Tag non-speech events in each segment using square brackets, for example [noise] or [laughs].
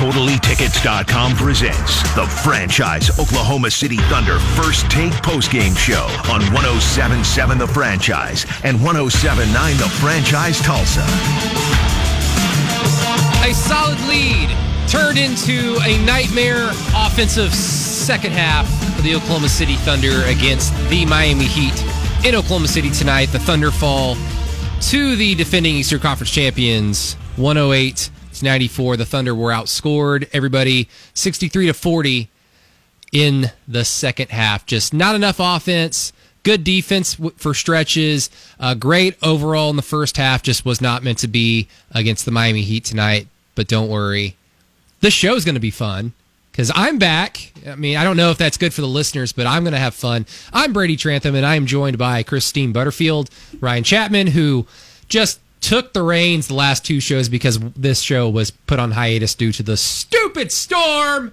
TotallyTickets.com presents the franchise Oklahoma City Thunder first take postgame show on 1077 The Franchise and 1079 The Franchise Tulsa. A solid lead turned into a nightmare offensive second half for the Oklahoma City Thunder against the Miami Heat in Oklahoma City tonight. The Thunder fall to the defending Eastern Conference champions 108 to 94. The Thunder were outscored everybody 63 to 40 in the second half. Just not enough offense. Good defense for stretches. Uh, great overall in the first half. Just was not meant to be against the Miami Heat tonight. But don't worry, this show is going to be fun because I'm back. I mean, I don't know if that's good for the listeners, but I'm going to have fun. I'm Brady Trantham, and I am joined by Christine Butterfield, Ryan Chapman, who just took the reins the last two shows because this show was put on hiatus due to the stupid storm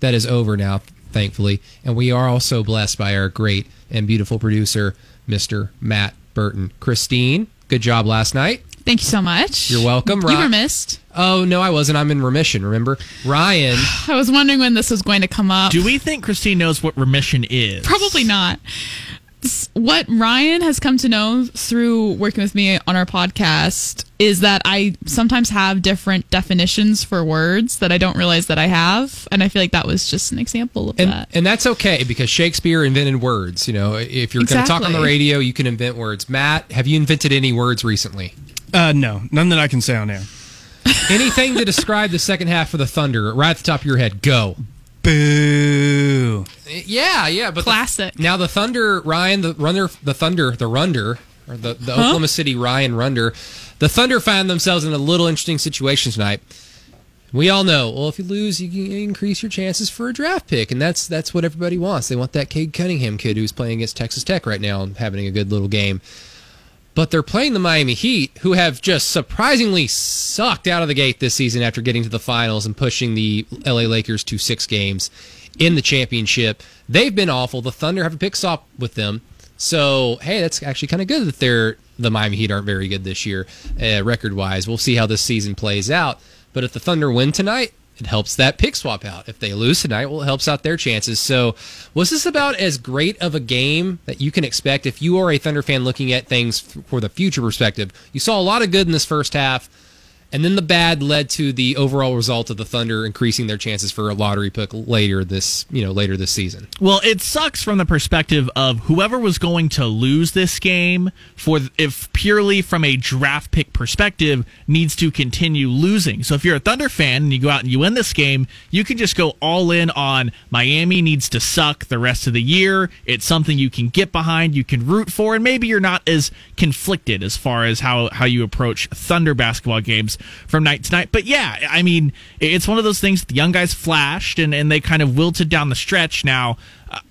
that is over now, thankfully. And we are also blessed by our great and beautiful producer, Mr. Matt Burton. Christine, good job last night. Thank you so much. You're welcome. You were missed. Oh no, I wasn't. I'm in remission. Remember, Ryan? [sighs] I was wondering when this was going to come up. Do we think Christine knows what remission is? Probably not what Ryan has come to know through working with me on our podcast is that I sometimes have different definitions for words that I don't realize that I have, and I feel like that was just an example of and, that. And that's okay because Shakespeare invented words. You know, if you're exactly. going to talk on the radio, you can invent words. Matt, have you invented any words recently? Uh, no, none that I can say on air. Anything to describe the second half of the Thunder, right at the top of your head, go. Boo. Yeah, yeah, but classic. The, now the Thunder, Ryan, the runner, the Thunder, the Runder, or the, the huh? Oklahoma City Ryan Runder, the Thunder find themselves in a little interesting situation tonight. We all know, well, if you lose, you can increase your chances for a draft pick, and that's that's what everybody wants. They want that Cade Cunningham kid who's playing against Texas Tech right now and having a good little game. But they're playing the Miami Heat, who have just surprisingly sucked out of the gate this season after getting to the finals and pushing the LA Lakers to six games in the championship. They've been awful. The Thunder have a pick swap with them. So, hey, that's actually kind of good that they're the Miami Heat aren't very good this year, uh, record wise. We'll see how this season plays out. But if the Thunder win tonight, it helps that pick swap out. If they lose tonight, well, it helps out their chances. So, was this about as great of a game that you can expect if you are a Thunder fan looking at things for the future perspective? You saw a lot of good in this first half. And then the bad led to the overall result of the Thunder increasing their chances for a lottery pick later this, you know, later this season. Well, it sucks from the perspective of whoever was going to lose this game for if purely from a draft pick perspective needs to continue losing. So if you're a Thunder fan and you go out and you win this game, you can just go all in on Miami needs to suck the rest of the year. It's something you can get behind, you can root for, and maybe you're not as conflicted as far as how how you approach Thunder basketball games from night to night. But yeah, I mean, it's one of those things the young guys flashed and, and they kind of wilted down the stretch. Now,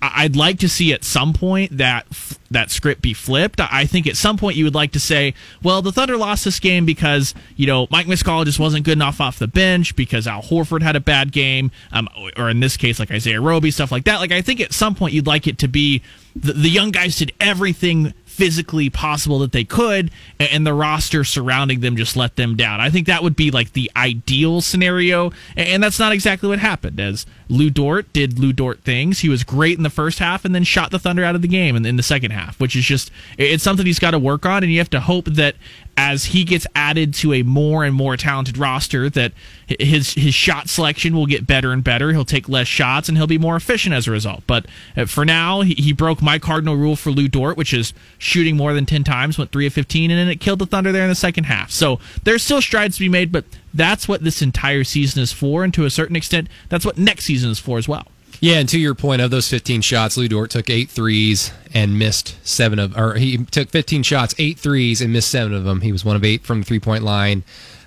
I'd like to see at some point that that script be flipped. I think at some point you would like to say, well, the Thunder lost this game because you know Mike Muscala just wasn't good enough off the bench because Al Horford had a bad game, um, or in this case like Isaiah Roby stuff like that. Like I think at some point you'd like it to be the, the young guys did everything physically possible that they could, and the roster surrounding them just let them down. I think that would be like the ideal scenario, and that's not exactly what happened. As Lou Dort did Lou Dort things, he was great in the first half, and then shot the Thunder out of the game in, the second half, which is just it's something he's got to work on, and you have to hope that as he gets added to a more and more talented roster that his his shot selection will get better and better. He'll take less shots and he'll be more efficient as a result. But uh, for now, he, he broke my cardinal rule for Lou Dort, which is shooting more than 10 times, went 3 of 15 and then it killed the Thunder there in the second half. So there's still strides to be made, but that's what this entire season is for and to a certain extent, that's what next season is for as well. Yeah, and to your point, of those 15 shots, Lu Dort took eight threes and missed seven of, or he took 15 shots, eight threes, and missed seven of them. He was one of eight from the three point line.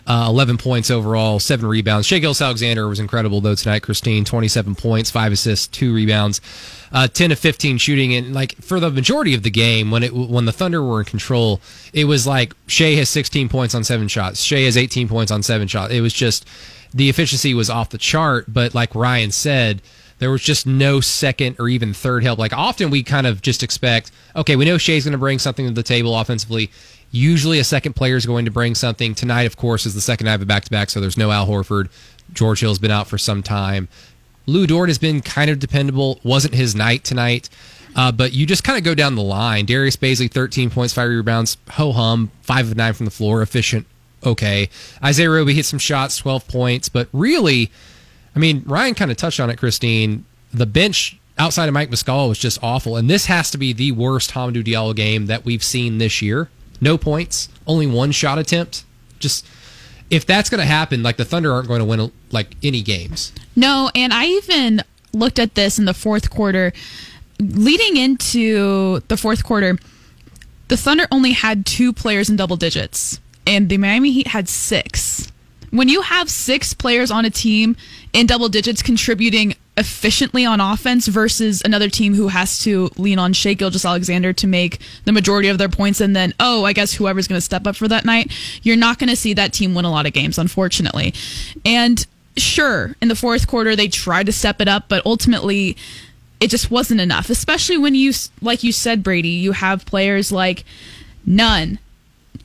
Uh, 11 points overall, seven rebounds. Shai Gilgeous-Alexander was incredible though tonight. Christine, 27 points, five assists, two rebounds, uh, 10 of 15 shooting. And like for the majority of the game, when it when the Thunder were in control, it was like Shai has 16 points on seven shots. Shai has 18 points on seven shots. It was just the efficiency was off the chart. But like Ryan said there was just no second or even third help. Like often we kind of just expect, okay, we know Shai's going to bring something to the table offensively. Usually a second player is going to bring something. Tonight, of course, is the second night of a back to back, so there's no Al Horford. George Hill's been out for some time. Lou Dort has been kind of dependable. Wasn't his night tonight. Uh, but you just kind of go down the line. Darius Bazley, 13 points, five rebounds, ho hum, five of nine from the floor, efficient, okay. Isaiah Roby hit some shots, 12 points. But really, I mean, Ryan kind of touched on it, Christine. The bench outside of Mike Muscala was just awful. And this has to be the worst Hamidou Diallo game that we've seen this year. No points, only one shot attempt. Just if that's going to happen, like the Thunder aren't going to win like any games. No, and I even looked at this in the fourth quarter. Leading into the fourth quarter, the Thunder only had two players in double digits, and the Miami Heat had six. When you have six players on a team in double digits contributing efficiently on offense versus another team who has to lean on Shai Gilgeous-Alexander to make the majority of their points and then, oh, I guess whoever's going to step up for that night, you're not going to see that team win a lot of games, unfortunately. And sure, in the fourth quarter, they tried to step it up, but ultimately, it just wasn't enough, especially when you, like you said, Brady, you have players like Nunn.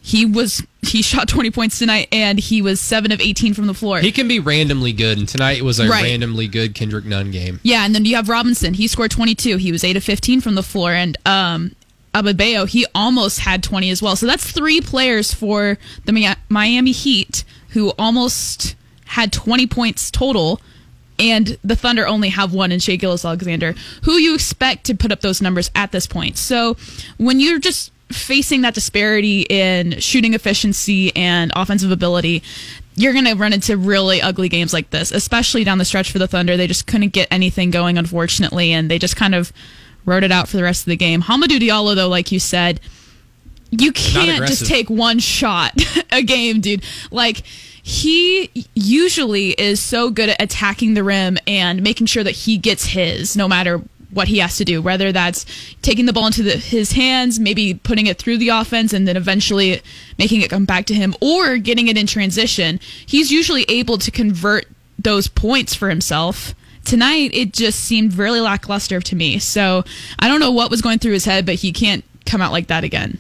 He was he shot 20 points tonight and he was 7 of 18 from the floor. He can be randomly good and tonight was a Right. randomly good Kendrick Nunn game. Yeah, and then you have Robinson. He scored 22. He was 8 of 15 from the floor. And um, Adebayo, he almost had 20 as well. So that's three players for the Miami Heat who almost had 20 points total. And the Thunder only have one in Shai Gilgeous-Alexander, who you expect to put up those numbers at this point. So when you're just facing that disparity in shooting efficiency and offensive ability, you're going to run into really ugly games like this, especially down the stretch for the Thunder. They just couldn't get anything going, unfortunately, and they just kind of wrote it out for the rest of the game. Hamidou Diallo, though, like you said, you can't just take one shot [laughs] a game, dude. Like, he usually is so good at attacking the rim and making sure that he gets his no matter what he has to do, whether that's taking the ball into the, his hands, maybe putting it through the offense, and then eventually making it come back to him, or getting it in transition. He's usually able to convert those points for himself. Tonight, it just seemed really lackluster to me. So I don't know what was going through his head, but he can't come out like that again.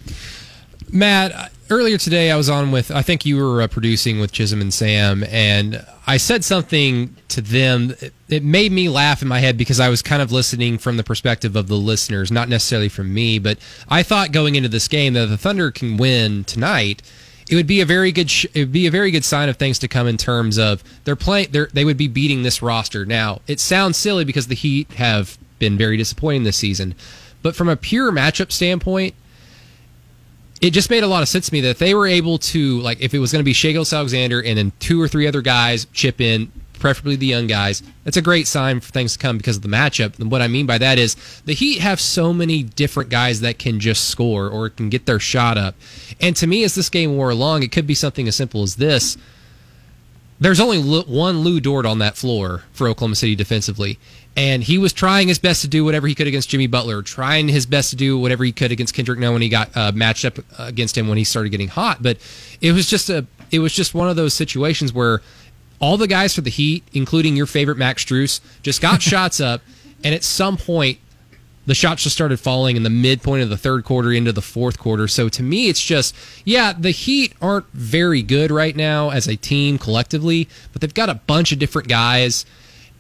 Matt, earlier today I was on with, I think you were uh, producing with Chisholm and Sam, and I said something to them. It, made me laugh in my head because I was kind of listening from the perspective of the listeners, not necessarily from me. But I thought going into this game that the Thunder can win tonight. It would be a very good. Sh- it would be a very good sign of things to come in terms of they're playing. They're, they would be beating this roster. Now it sounds silly because the Heat have been very disappointing this season, but from a pure matchup standpoint, it just made a lot of sense to me that if they were able to like if it was going to be Shai Gilgeous-Alexander and then two or three other guys chip in, preferably the young guys, that's a great sign for things to come because of the matchup. And what I mean by that is the Heat have so many different guys that can just score or can get their shot up. And to me, as this game wore along, it could be something as simple as this. There's only one Lou Dort on that floor for Oklahoma City defensively. And he was trying his best to do whatever he could against Jimmy Butler, trying his best to do whatever he could against Kendrick Nunn when he got uh, matched up against him when he started getting hot. But it was just a, it was just one of those situations where all the guys for the Heat, including your favorite Max Strus, just got [laughs] shots up, and at some point the shots just started falling in the midpoint of the third quarter into the fourth quarter. So to me, it's just, yeah, the Heat aren't very good right now as a team collectively, but they've got a bunch of different guys.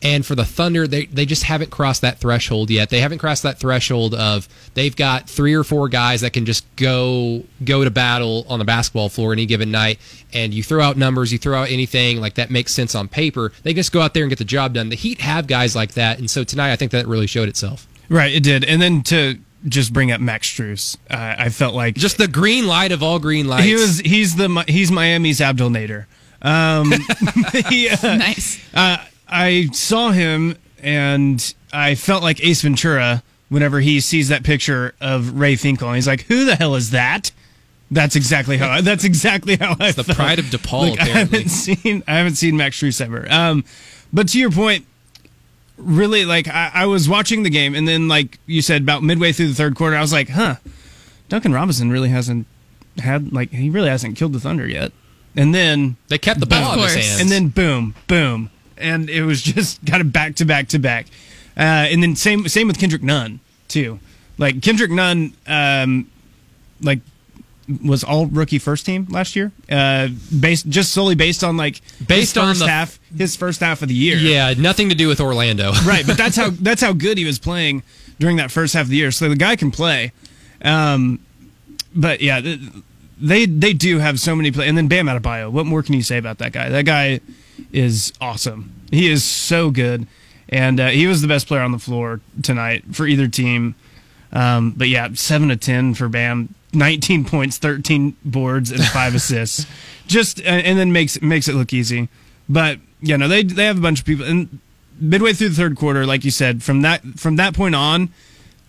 And for the Thunder, they, they just haven't crossed that threshold yet. They haven't crossed that threshold of they've got three or four guys that can just go go to battle on the basketball floor any given night. And you throw out numbers, you throw out anything like that makes sense on paper. They just go out there and get the job done. The Heat have guys like that, and so tonight I think that really showed itself. Right, it did. And then to just bring up Max Strus, uh, I felt like Just the green light of all green lights. he was he's the he's Miami's Abdel Nader. Um, [laughs] he, uh, [laughs] Nice. uh, I saw him and I felt like Ace Ventura whenever he sees that picture of Ray Finkel. And he's like, "Who the hell is that?" That's exactly how. I, that's exactly how I. the felt. pride of DePaul, Like, I haven't seen. I haven't seen Max Strus ever. Um, but to your point, really, like I, I was watching the game, and then like you said, about midway through the third quarter, I was like, "Huh, Duncan Robinson really hasn't had like he really hasn't killed the Thunder yet." And then They kept the ball Of in his course. hands. and then boom, boom, and it was [laughs] just kind of back to back to back. Uh, and then same same with Kendrick Nunn too. Like Kendrick Nunn, um, like was all rookie first team last year, uh, based just solely based on like Based his on the- half, his first half of the year. Yeah, nothing to do with Orlando. [laughs] right. But that's how that's how good he was playing during that first half of the year. So the guy can play. Um, but yeah, they they do have so many play. And then Bam Adebayo. What more can you say about that guy? That guy is awesome. He is so good, and uh, he was the best player on the floor tonight for either team. Um, but yeah, seven to ten for Bam. 19 points, 13 boards, and five [laughs] assists. Just and then makes makes it look easy. But yeah, no, they they have a bunch of people, and midway through the third quarter, like you said, from that from that point on,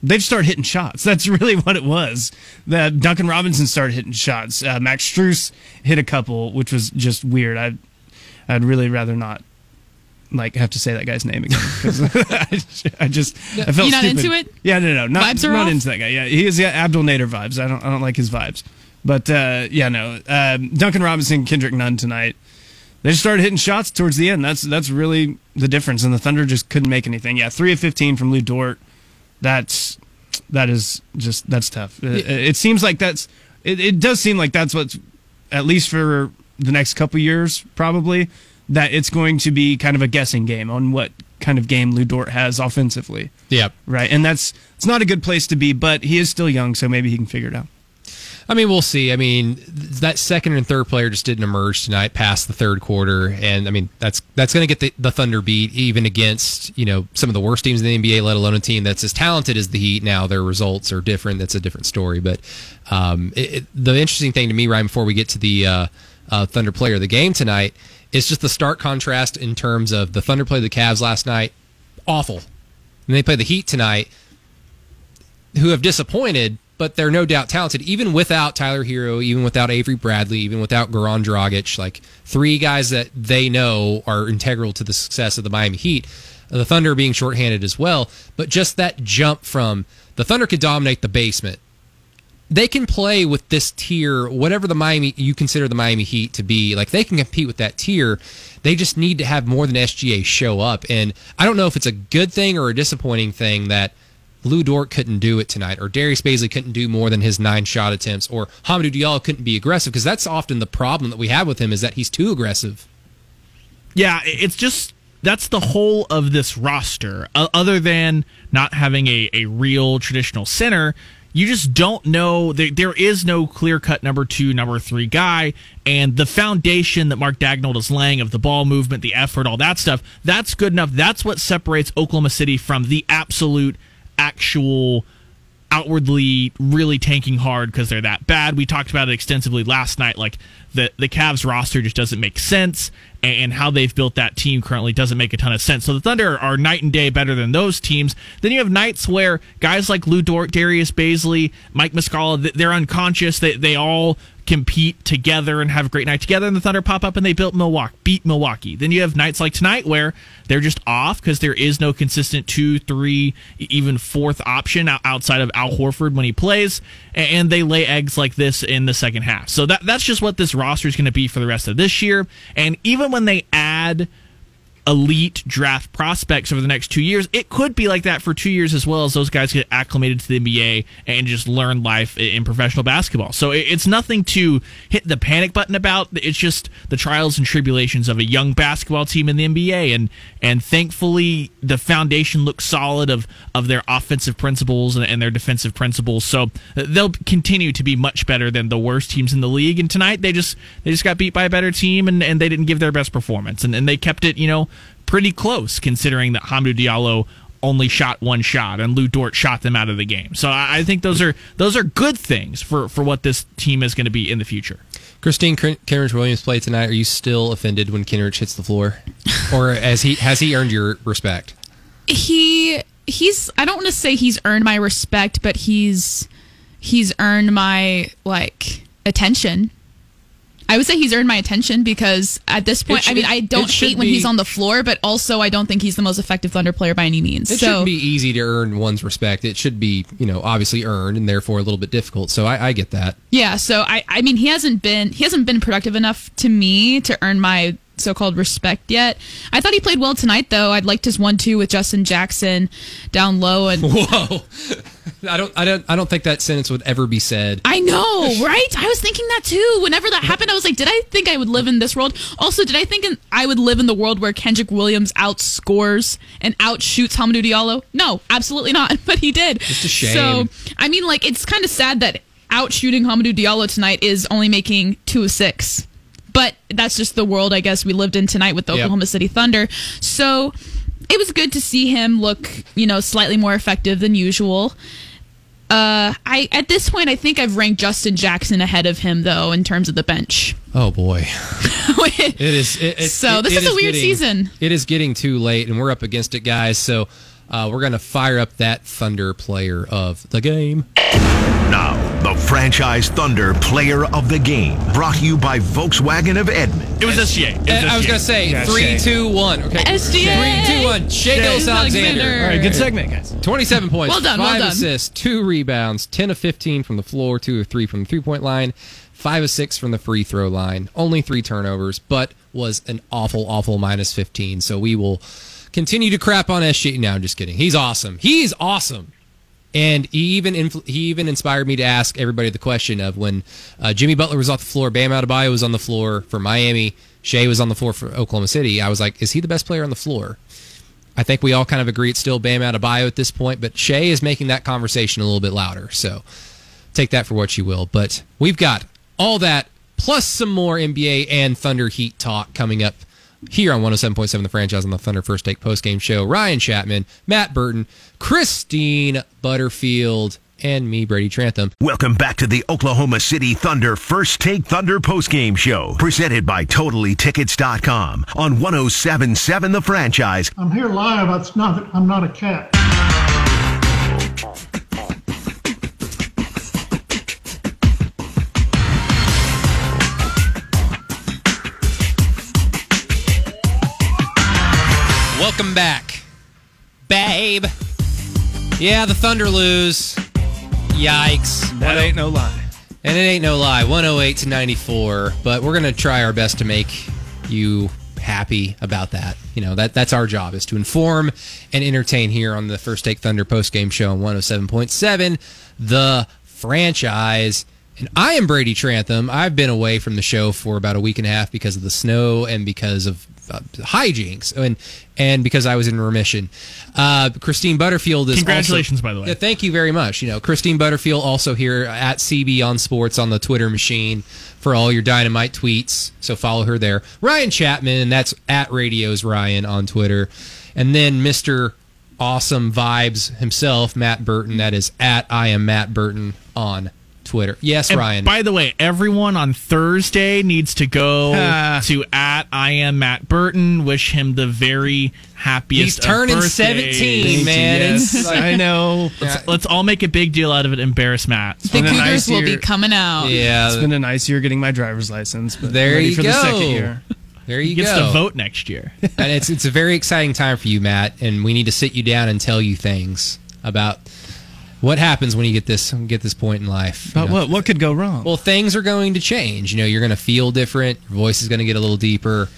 they've started hitting shots. [laughs] That's really what it was. That Duncan Robinson started hitting shots. Uh, Max Strus hit a couple, which was just weird. I'd I'd really rather not like have to say that guy's name again because I, [laughs] I just I felt You're not stupid. into it? Yeah, no, no, not Vibes are not off? into that guy. Yeah, he is yeah, Abdel Nader vibes. I don't I don't like his vibes. But uh, yeah, no. Um, Duncan Robinson, Kendrick Nunn tonight. They just started hitting shots towards the end. That's that's really the difference. And the Thunder just couldn't make anything. Yeah, three of fifteen from Lou Dort. That's that is just that's tough. Uh, it, it seems like that's it, it does seem like that's what's at least for the next couple years probably that it's going to be kind of a guessing game on what kind of game Lou Dort has offensively. yeah. Right. And that's it's not a good place to be, but he is still young, so maybe he can figure it out. I mean, we'll see. I mean, that second and third player just didn't emerge tonight past the third quarter, and I mean that's that's going to get the, the Thunder beat even against you know some of the worst teams in the NBA, let alone a team that's as talented as the Heat. Now their results are different. That's a different story. But um, it, it, the interesting thing to me, right before we get to the uh, uh, Thunder player of the game tonight, is just the stark contrast in terms of the Thunder played the Cavs last night, awful, and they play the Heat tonight who have disappointed, but they're no doubt talented. Even without Tyler Herro, even without Avery Bradley, even without Goran Dragic, like three guys that they know are integral to the success of the Miami Heat. The Thunder being shorthanded as well, but just that jump from the Thunder could dominate the basement. They can play with this tier, whatever the Miami you consider the Miami Heat to be. Like they can compete with that tier. They just need to have more than SGA show up. And I don't know if it's a good thing or a disappointing thing that Lou Dort couldn't do it tonight, or Darius Bazley couldn't do more than his nine shot attempts, or Hamidou Diallo couldn't be aggressive because that's often the problem that we have with him is that he's too aggressive. Yeah, it's just that's the whole of this roster. O- other than not having a, a real traditional center, you just don't know. There, there is no clear cut number two, number three guy. And the foundation that Mark Daigneault is laying of the ball movement, the effort, all that stuff, that's good enough. That's what separates Oklahoma City from the absolute, actual outwardly really tanking hard because they're that bad. We talked about it extensively last night. Like the the Cavs roster just doesn't make sense, and how they've built that team currently doesn't make a ton of sense. So the Thunder are night and day better than those teams. Then you have nights where guys like Lou Dort, Darius Bazley, Mike Muscala, they're unconscious. They they all compete together and have a great night together and the Thunder pop up and they built Milwaukee beat Milwaukee. Then you have nights like tonight where they're just off because there is no consistent two, three, even fourth option outside of Al Horford when he plays, and they lay eggs like this in the second half. So that that's just what this roster is going to be for the rest of this year. And even when they add elite draft prospects over the next two years. It could be like that for two years as well as those guys get acclimated to the NBA and just learn life in professional basketball. So it's nothing to hit the panic button about. It's just the trials and tribulations of a young basketball team in the NBA. And and thankfully the foundation looks solid of of their offensive principles and, and their defensive principles. So they'll continue to be much better than the worst teams in the league. And tonight they just they just got beat by a better team and, and they didn't give their best performance. And, and they kept it, you know, pretty close considering that Hamidou Diallo only shot one shot and Lou Dort shot them out of the game. So I, I think those are those are good things for, for what this team is going to be in the future. Christine Ken- Kenrich Williams played tonight. Are you still offended when Kenrich hits the floor, [laughs] or has he has he earned your respect? he he's I don't want to say he's earned my respect, but he's he's earned my like attention. I would say he's earned my attention because at this point, should- I mean, I don't hate when be- he's on the floor, but also I don't think he's the most effective Thunder player by any means. It so shouldn't be easy to earn one's respect. It should be, you know, obviously earned and therefore a little bit difficult. So I, I get that. yeah, so I I mean he hasn't been he hasn't been productive enough to me to earn my so-called respect yet. I thought he played well tonight, though. I'd liked his one-two with Justin Jackson down low, and [laughs] Whoa. [laughs] I don't I don't I don't think that sentence would ever be said. I know, [laughs] right? I was thinking that too. Whenever that happened, I was like, did I think I would live in this world? Also, did I think in, I would live in the world where Kenrich Williams outscores and outshoots Hamidou Diallo? No, absolutely not. [laughs] But he did. Just a shame. So, I mean, like, it's kind of sad that outshooting Hamidou Diallo tonight is only making two of six. But that's just the world, I guess, we lived in tonight with the Yep. Oklahoma City Thunder. So it was good to see him look, you know, slightly more effective than usual. Uh, I at this point, I think I've ranked Justin Jackson ahead of him, though, in terms of the bench. Oh boy. [laughs] It is. It, it's- So it- this it is a weird getting- season. It is getting too late, and we're up against it, guys. So uh, we're gonna fire up that Thunder player of the game. Now, the franchise Thunder player of the game, brought to you by Volkswagen of Edmond. It was SGA. It was Uh, I was gonna say Yeah, three, Shai. two, one. Okay. SGA. Three, two, one. Shai Gilgeous-Alexander. Alexander. All right, good segment, guys. 27 points, Well done, well five done. assists, two rebounds, 10 of 15 from the floor, two of three from the three point line, five of six from the free throw line, only three turnovers, but was an awful, awful minus 15. So we will continue to crap on SG. Now, I'm just kidding. He's awesome. He's awesome. And he even influ- he even inspired me to ask everybody the question of when uh, Jimmy Butler was off the floor, Bam Adebayo was on the floor for Miami, Shai was on the floor for Oklahoma City. I was like, is he the best player on the floor? I think we all kind of agree it's still Bam Adebayo at this point, but Shai is making that conversation a little bit louder. So take that for what you will. But we've got all that plus some more NBA and Thunder Heat talk coming up here on 107.7 The Franchise on the Thunder First Take postgame show. Ryan Chapman, Matt Burton, Christine Butterfield, and me, Brady Trantham. Welcome back to the Oklahoma City Thunder First Take Thunder postgame show, presented by TotallyTickets.com on 1077 The Franchise. I'm here live. It's not I'm not a cat. Welcome back, babe. Yeah, the Thunder lose. Yikes. That ain't no lie. And it ain't no lie, 108 to 94. But we're gonna try our best to make you happy about that. You know that that's our job is to inform and entertain here on the First Take Thunder post game show on 107.7, the franchise. And I am Brady Trantham. I've been away from the show for about a week and a half because of the snow and because of uh, hijinks and and because I was in remission. Uh, Christine Butterfield is also- Congratulations, by the way. Yeah, thank you very much. You know, Christine Butterfield also here at CB on Sports on the Twitter machine for all your dynamite tweets. So follow her there. Ryan Chapman, and that's at Radios Ryan on Twitter. And then Mr. Awesome Vibes himself, Matt Burton. That is at I am Matt Burton on Twitter. Yes, And Ryan. By the way, everyone on Thursday needs to go [laughs] Ah. to at I am Matt Burton. Wish him the very happiest. He's turning birthdays. 17, man. Yes, It's like- I know. Yeah. Let's all make a big deal out of it. Embarrass Matt. The been a Cougars nice will be coming out. yeah, It's been a nice year getting my driver's license. But There ready you for the go. second year. there He you gets go. to vote next year. and it's it's a very exciting time for you, Matt. And we need to sit you down and tell you things about what happens when you get this get this point in life. you But know. what what could go wrong? Well, things are going to change. You know, you're going to feel different. Your voice is going to get a little deeper.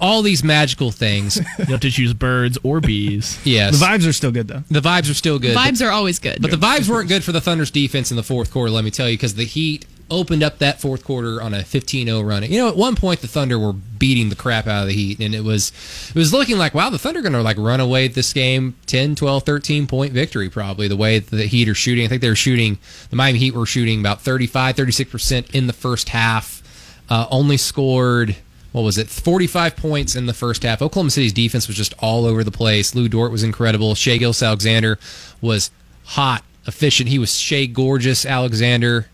All these magical things. [laughs] You have to choose birds or bees. Yes, the vibes are still good though. the vibes are still good. Vibes are always good. But the vibes weren't good for the Thunder's defense in the fourth quarter, let me tell you, because the Heat opened up that fourth quarter on a 15-0 run. You know, at one point the Thunder were beating the crap out of the Heat, and it was it was looking like, wow, the Thunder going to like run away this game, 10, 12, 13 point victory probably, the way the Heat are shooting. I think they were shooting, the Miami Heat were shooting about 35, 36% in the first half, uh, only scored what was it, 45 points in the first half. Oklahoma City's defense was just all over the place. Lou Dort was incredible. Shai Gilgeous-Alexander was hot, efficient. He was Shea Gorgeous Alexander.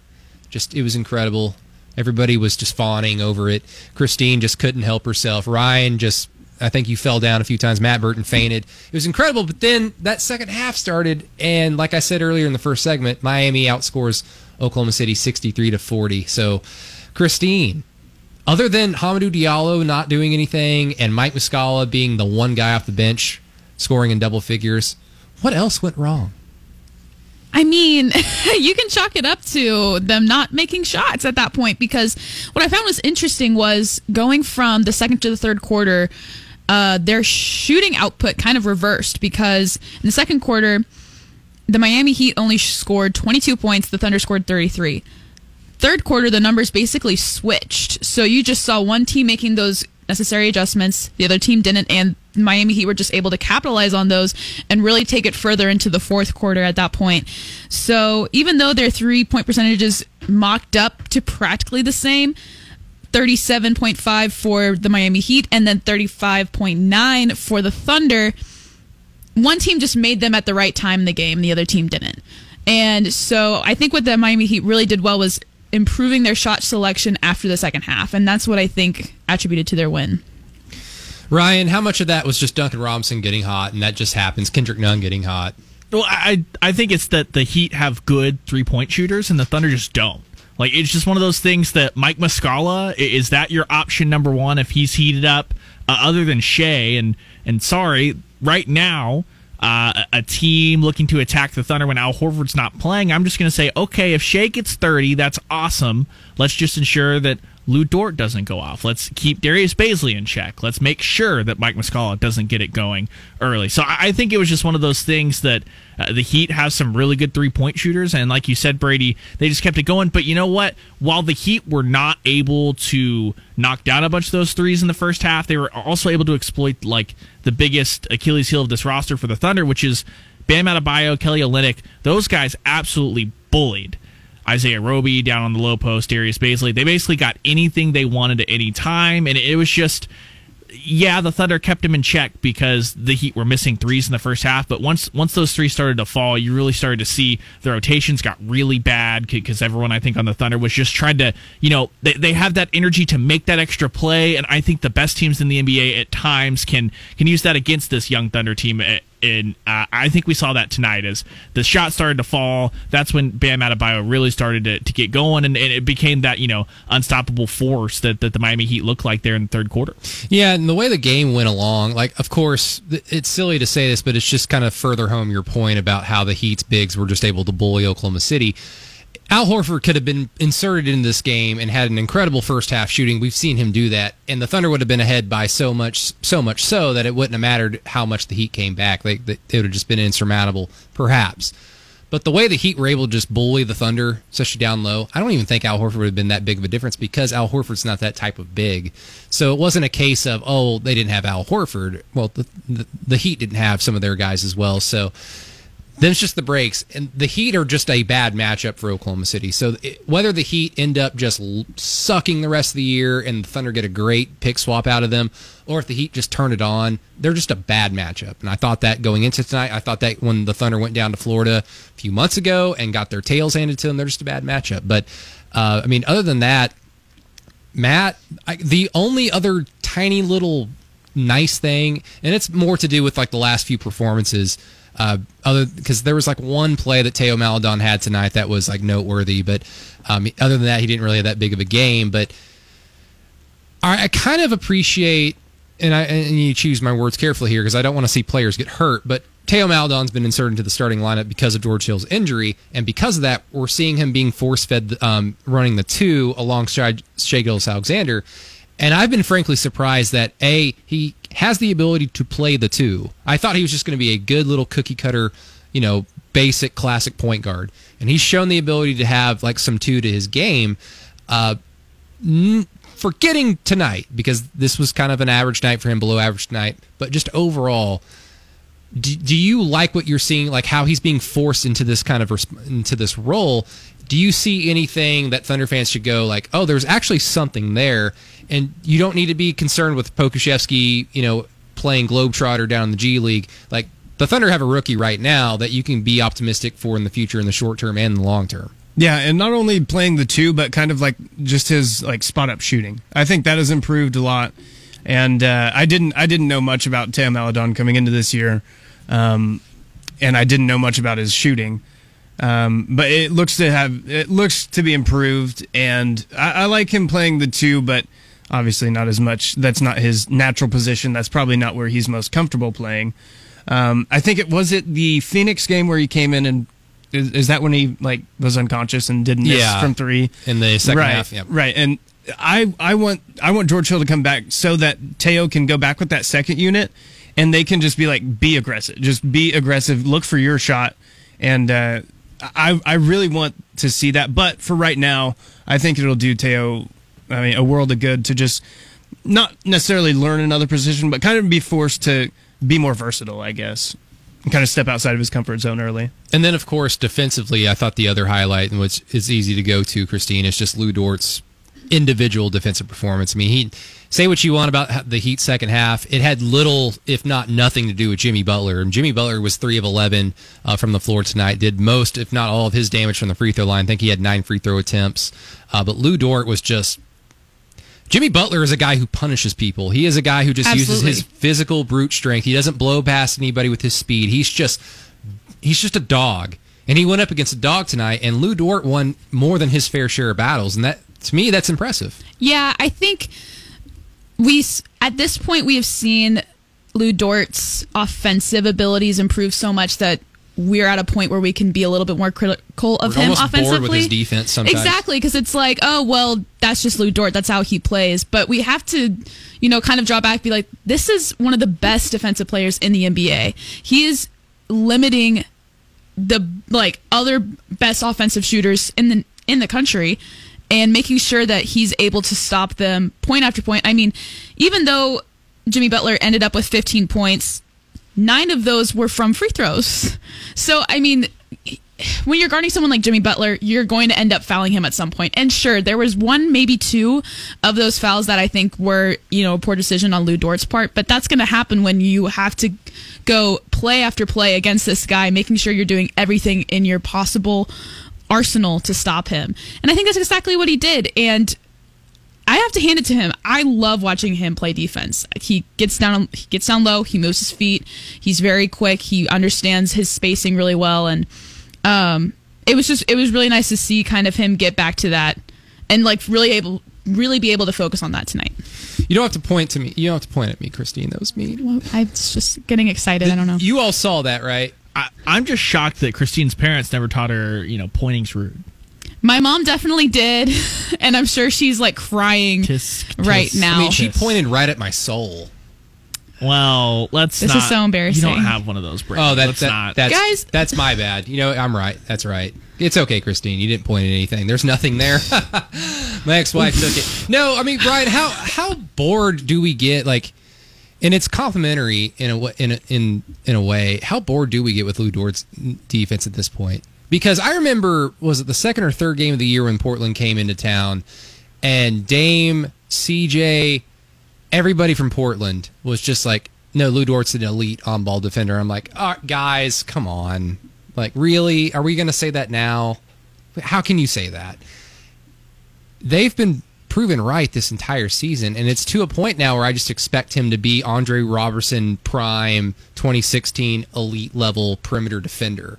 Just, it was incredible. Everybody was just fawning over it. Christine just couldn't help herself. Ryan just, I think you fell down a few times. Matt Burton fainted. It was incredible. But then that second half started, and like I said earlier in the first segment, Miami outscores Oklahoma City 63 to 40. So, Christine, other than Hamidou Diallo not doing anything and Mike Muscala being the one guy off the bench scoring in double figures, what else went wrong? I mean, [laughs] you can chalk it up to them not making shots at that point because what I found was interesting was going from the second to the third quarter, uh, their shooting output kind of reversed because in the second quarter, the Miami Heat only scored 22 points, the Thunder scored 33. Third quarter, the numbers basically switched. So you just saw one team making those necessary adjustments, the other team didn't, and Miami Heat were just able to capitalize on those and really take it further into the fourth quarter at that point. So even though their three point percentages mocked up to practically the same, 37.5 for the Miami Heat and then 35.9 for the Thunder, one team just made them at the right time in the game, the other team didn't. And so I think what the Miami Heat really did well was improving their shot selection after the second half, and that's what I think attributed to their win. Ryan, how much of that was just Duncan Robinson getting hot, and that just happens? Kendrick Nunn getting hot. Well, I I think it's that the Heat have good three point shooters and the Thunder just don't. Like it's just one of those things that Mike Muscala is that your option number one if he's heated up, uh, other than Shai and and sorry, right now uh, a team looking to attack the Thunder when Al Horford's not playing, I'm just going to say, okay, if Shai gets 30, that's awesome. Let's just ensure that Lou Dort doesn't go off. Let's keep Darius Bazley in check. Let's make sure that Mike Muscala doesn't get it going early. So I think it was just one of those things that uh, the Heat has some really good three point shooters, and like you said, Brady, they just kept it going. But you know what? While the Heat were not able to knock down a bunch of those threes in the first half, they were also able to exploit like the biggest Achilles heel of this roster for the Thunder, which is Bam Adebayo, Kelly Olynyk. Those guys absolutely bullied Isaiah Roby down on the low post, Darius Bazley. They basically got anything they wanted at any time, and it was just yeah, the Thunder kept him in check because the Heat were missing threes in the first half. But once once those threes started to fall, you really started to see the rotations got really bad because everyone I think on the Thunder was just trying to, you know, they, they have that energy to make that extra play, and I think the best teams in the NBA at times can can use that against this young Thunder team eh, and uh, I think we saw that tonight as the shot started to fall. That's when Bam Adebayo really started to, to get going, and, and, it became that you know unstoppable force that, that the Miami Heat looked like there in the third quarter. Yeah, and the way the game went along, like of course it's silly to say this, but it's just kind of further home your point about how the Heat's bigs were just able to bully Oklahoma City. Al Horford could have been inserted in this game and had an incredible first half shooting. We've seen him do that, and the Thunder would have been ahead by so much, so much so that it wouldn't have mattered how much the Heat came back. They, they, it would have just been insurmountable, perhaps. But the way the Heat were able to just bully the Thunder, especially down low, I don't even think Al Horford would have been that big of a difference because Al Horford's not that type of big. So it wasn't a case of oh they didn't have Al Horford. Well, the, the, the Heat didn't have some of their guys as well. So then it's just the breaks, and the Heat are just a bad matchup for Oklahoma City. So it, whether the Heat end up just sucking the rest of the year and the Thunder get a great pick swap out of them, or if the Heat just turn it on, they're just a bad matchup. And I thought that going into tonight, I thought that when the Thunder went down to Florida a few months ago and got their tails handed to them, they're just a bad matchup. But uh, I mean, other than that, Matt, I, the only other tiny little nice thing, and it's more to do with like the last few performances uh, other because there was like one play that Theo Maledon had tonight that was like noteworthy, but um, other than that, he didn't really have that big of a game. But I, I kind of appreciate, and I and you choose my words carefully here because I don't want to see players get hurt, but. Theo Maledon's been inserted into the starting lineup because of George Hill's injury, and because of that, we're seeing him being force fed um, running the two alongside Shai Gilgeous-Alexander. And I've been frankly surprised that A, he has the ability to play the two. I thought he was just going to be a good little cookie cutter, you know, basic classic point guard. And he's shown the ability to have like some two to his game. Uh, n- forgetting tonight, because this was kind of an average night for him, below average night, but just overall, do, do you like what you're seeing, like how he's being forced into this kind of into this role? Do you see anything that Thunder fans should go like, oh, there's actually something there? and you don't need to be concerned with Pokusevski, you know, playing Globetrotter down in the G League. Like the Thunder have a rookie right now that you can be optimistic for in the future, in the short term and the long term. Yeah, and not only playing the two, but kind of like just his like spot up shooting. I think that has improved a lot. And uh, I didn't I didn't know much about Theo Maledon coming into this year, um, and I didn't know much about his shooting. Um, but it looks to have it looks to be improved, and I, I like him playing the two, but obviously not as much. That's not his natural position. That's probably not where he's most comfortable playing. Um, I think it was it the Phoenix game where he came in and Is, is that when he like was unconscious and didn't miss Yeah. from three? in the second right, half. Yeah. right. And I I want I want George Hill to come back so that Theo can go back with that second unit, and they can just be like be aggressive, just be aggressive, look for your shot, and uh, I I really want to see that. But for right now, I think it'll do Theo, I mean, a world of good to just not necessarily learn another position, but kind of be forced to be more versatile, I guess, and kind of step outside of his comfort zone early. And then, of course, defensively, I thought the other highlight, which is easy to go to, Christine, is just Lou Dort's individual defensive performance. I mean, he say what you want about the Heat second half. It had little, if not nothing, to do with Jimmy Butler. And Jimmy Butler was three of eleven uh, from the floor tonight. Did most, if not all, of his damage from the free throw line. I think he had nine free throw attempts. Uh, but Lou Dort was just. Jimmy Butler is a guy who punishes people. He is a guy who just uses his physical brute strength. He doesn't blow past anybody with his speed. He's just he's just a dog. And he went up against a dog tonight, and Lou Dort won more than his fair share of battles. And that, to me, that's impressive. Yeah, I think we at this point we have seen Lou Dort's offensive abilities improve so much that we're at a point where we can be a little bit more critical of We're him offensively. with his defense sometimes. Exactly, because it's like, oh well, that's just Lou Dort. That's how he plays. But we have to, you know, kind of draw back, be like, this is one of the best defensive players in the NBA. He is limiting the like other best offensive shooters in the in the country and making sure that he's able to stop them point after point. I mean, even though Jimmy Butler ended up with 15 points, nine of those were from free throws. So, I mean, when you're guarding someone like Jimmy Butler, you're going to end up fouling him at some point. And sure, there was one, maybe two of those fouls that I think were, you know, a poor decision on Lou Dort's part. But that's going to happen when you have to go play after play against this guy, making sure you're doing everything in your possible arsenal to stop him. And I think that's exactly what he did. And I have to hand it to him. I love watching him play defense. He gets down he gets down low, he moves his feet, he's very quick, he understands his spacing really well and um it was just it was really nice to see kind of him get back to that and like really able really be able to focus on that tonight. You don't have to point to me. You don't have to point at me, Christine. That was me. Well, I was just getting excited. I don't know. You all saw that, right? I, I'm just shocked that Christine's parents never taught her, you know, pointing's rude. My mom definitely did, [laughs] and I'm sure she's like crying Tisk, tisk. right now. I mean, she pointed right at my soul. Well, let's This is so embarrassing. You don't have one of those brains. Oh, that, let's that not. that's Guys- that's my bad. You know, I'm right. That's right. It's okay, Christine. You didn't point at anything. There's nothing there. [laughs] my ex-wife took it. No, I mean, Brian, how how bored do we get? Like, and it's complimentary in a in a, in in a way. How bored do we get with Lou Dort's defense at this point? Because I remember, was it the second or third game of the year when Portland came into town, and Dame, CJ, everybody from Portland was just like, no, Lou Dort's an elite on ball defender. I'm like, oh, guys, come on. Like, really? Are we going to say that now? How can you say that? They've been proven right this entire season, and it's to a point now where I just expect him to be Andre Roberson prime 2016 elite level perimeter defender.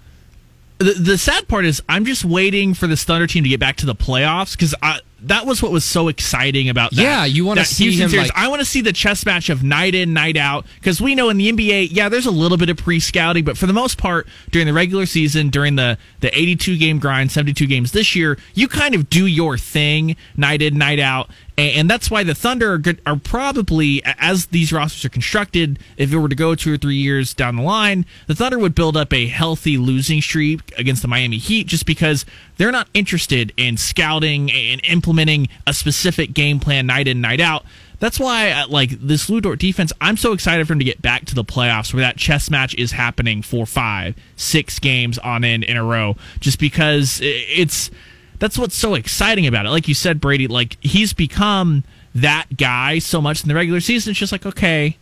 the, the sad part is I'm just waiting for the Thunder team to get back to the playoffs because that was what was so exciting about that. Yeah, you wanna see Houston him, series. like- I want to see the chess match of night in, night out because we know in the NBA, yeah, there's a little bit of pre-scouting, but for the most part, during the regular season, during the the 82 game grind, 72 games this year, you kind of do your thing night in, night out. And, and that's why the Thunder are, good, are probably, as these rosters are constructed, if it were to go two or three years down the line, the Thunder would build up a healthy losing streak against the Miami Heat just because they're not interested in scouting and implementing a specific game plan night in, night out. That's why, uh, like this Lou defense, I'm so excited for him to get back to the playoffs where that chess match is happening for five, six games on end in a row. Just because it's that's what's so exciting about it. Like you said, Brady, like he's become that guy so much in the regular season. It's just like okay,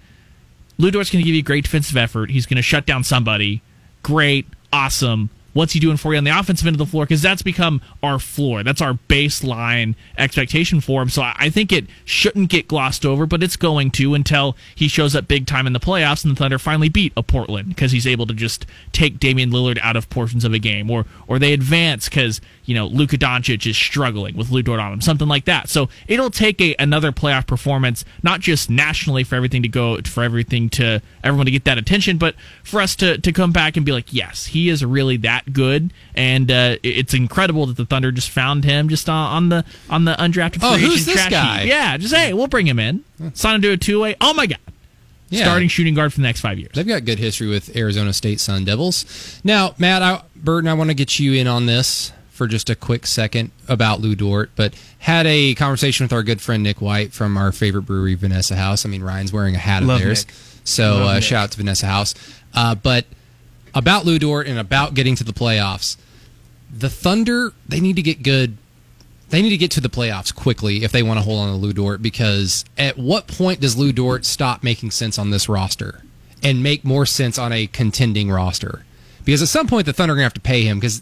Lou going to give you great defensive effort. He's going to shut down somebody. Great, awesome. What's he doing for you on the offensive end of the floor? Because that's become our floor. That's our baseline expectation for him. So I think it shouldn't get glossed over, but it's going to until he shows up big time in the playoffs and the Thunder finally beat a Portland because he's able to just take Damian Lillard out of portions of a game, or or they advance because you know Luka Doncic is struggling with Lou Dort on him, something like that. So it'll take a another playoff performance, not just nationally for everything to go for everything to everyone to get that attention, but for us to to come back and be like, yes, he is really that good, and uh, it's incredible that the Thunder just found him just on, on the on the undrafted. Oh, free who's this trash guy? heap. Yeah, just hey, we'll bring him in. Sign him to a two way. Oh my god, Yeah. starting shooting guard for the next five years. They've got good history with Arizona State Sun Devils. Now, Matt, I, Burton, I want to get you in on this for just a quick second about Lou Dort, but had a conversation with our good friend Nick White from our favorite brewery, Vanessa House. I mean, Ryan's wearing a hat Love of theirs, Nick. so uh, shout out to Vanessa House. Uh, but about Lou Dort and about getting to the playoffs, the Thunder they need to get good. They need to get to the playoffs quickly if they want to hold on to Lou Dort. Because at what point does Lou Dort stop making sense on this roster and make more sense on a contending roster? Because at some point the Thunder are going to have to pay him because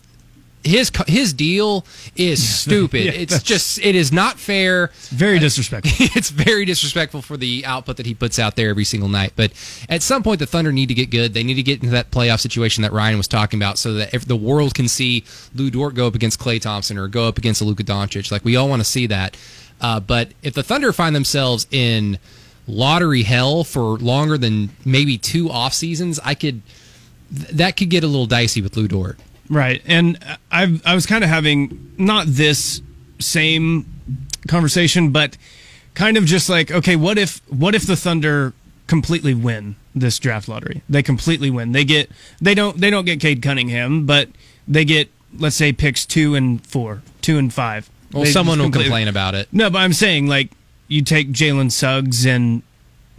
his his deal is [laughs] stupid. Yeah, it's just it is not fair. Very disrespectful. [laughs] it's very disrespectful for the output that he puts out there every single night. But at some point, the Thunder need to get good. They need to get into that playoff situation that Ryan was talking about, so that if the world can see Lu Dort go up against Klay Thompson or go up against Luka Doncic, like we all want to see that. Uh, but if the Thunder find themselves in lottery hell for longer than maybe two off seasons, I could that could get a little dicey with Lu Dort. Right. And I I was kind of having not this same conversation, but kind of just like, okay, what if what if the Thunder completely win this draft lottery? They completely win. They get they don't they don't get Cade Cunningham, but they get let's say picks two and four, two and five. Well, They someone will complain about it. No, but I'm saying like you take Jalen Suggs and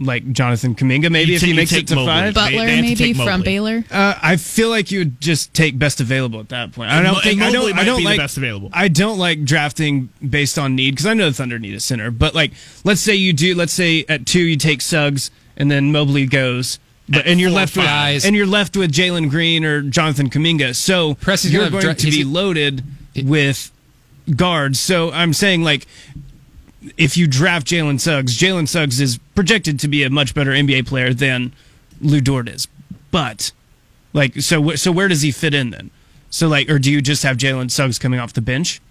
like Jonathan Kuminga maybe You if ta- he makes it to Mobley. five. Butler they have to maybe from Baylor. Uh, I feel like you would just take best available at that point. I don't Mo- think and I don't. might I don't be the like best available. I don't like drafting based on need because I know the Thunder need a center. But like, let's say you do. Let's say at two you take Suggs and then Mobley goes, but, and you're left with five. and you're left with Jalen Green or Jonathan Kuminga. So Press is you're gonna dra- to be he- loaded with guards. So I'm saying like. If you draft Jalen Suggs, Jalen Suggs is projected to be a much better NBA player than Lu Dort is. But like, so so where does he fit in then? So like, or do you just have Jalen Suggs coming off the bench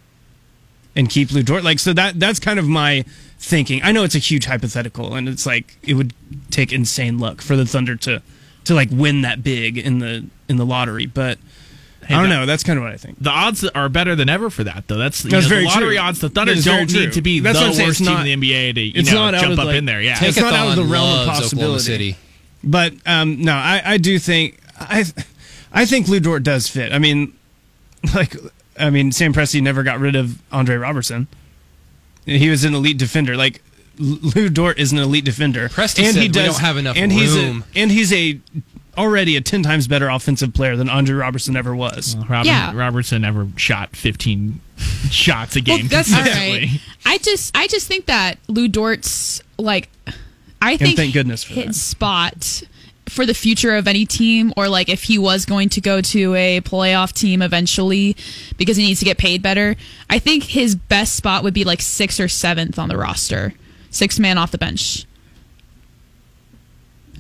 and keep Lu Dort? Like, so that that's kind of my thinking. I know it's a huge hypothetical, and it's like it would take insane luck for the Thunder to to like win that big in the in the lottery. But I don't that- know. That's kind of what I think. The odds are better than ever for that, though. That's, you That's know, very the lottery true. odds. The Thunder That is don't need to be That's the what I'm saying. worst It's team not- in the NBA to you it's know not jump up like- in there. Yeah, It's not out of the realm of possibility. City. But um, no, I, I do think I I think Lu Dort does fit. I mean, like I mean, Sam Presti never got rid of Andre Roberson. He was an elite defender. Like Lu Dort is an elite defender. Presti said we don't have enough and room. He's a, and he's a already a ten times better offensive player than Andre Roberson ever was. Robin, Yeah. Roberson never shot 15 [laughs] shots a game. that's- All consistently. right. I just I just think that Lu Dort's like I think thank goodness for his that. spot for the future of any team or like if he was going to go to a playoff team eventually because he needs to get paid better, I think his best spot would be like 6th or 7th on the roster. Six man off the bench.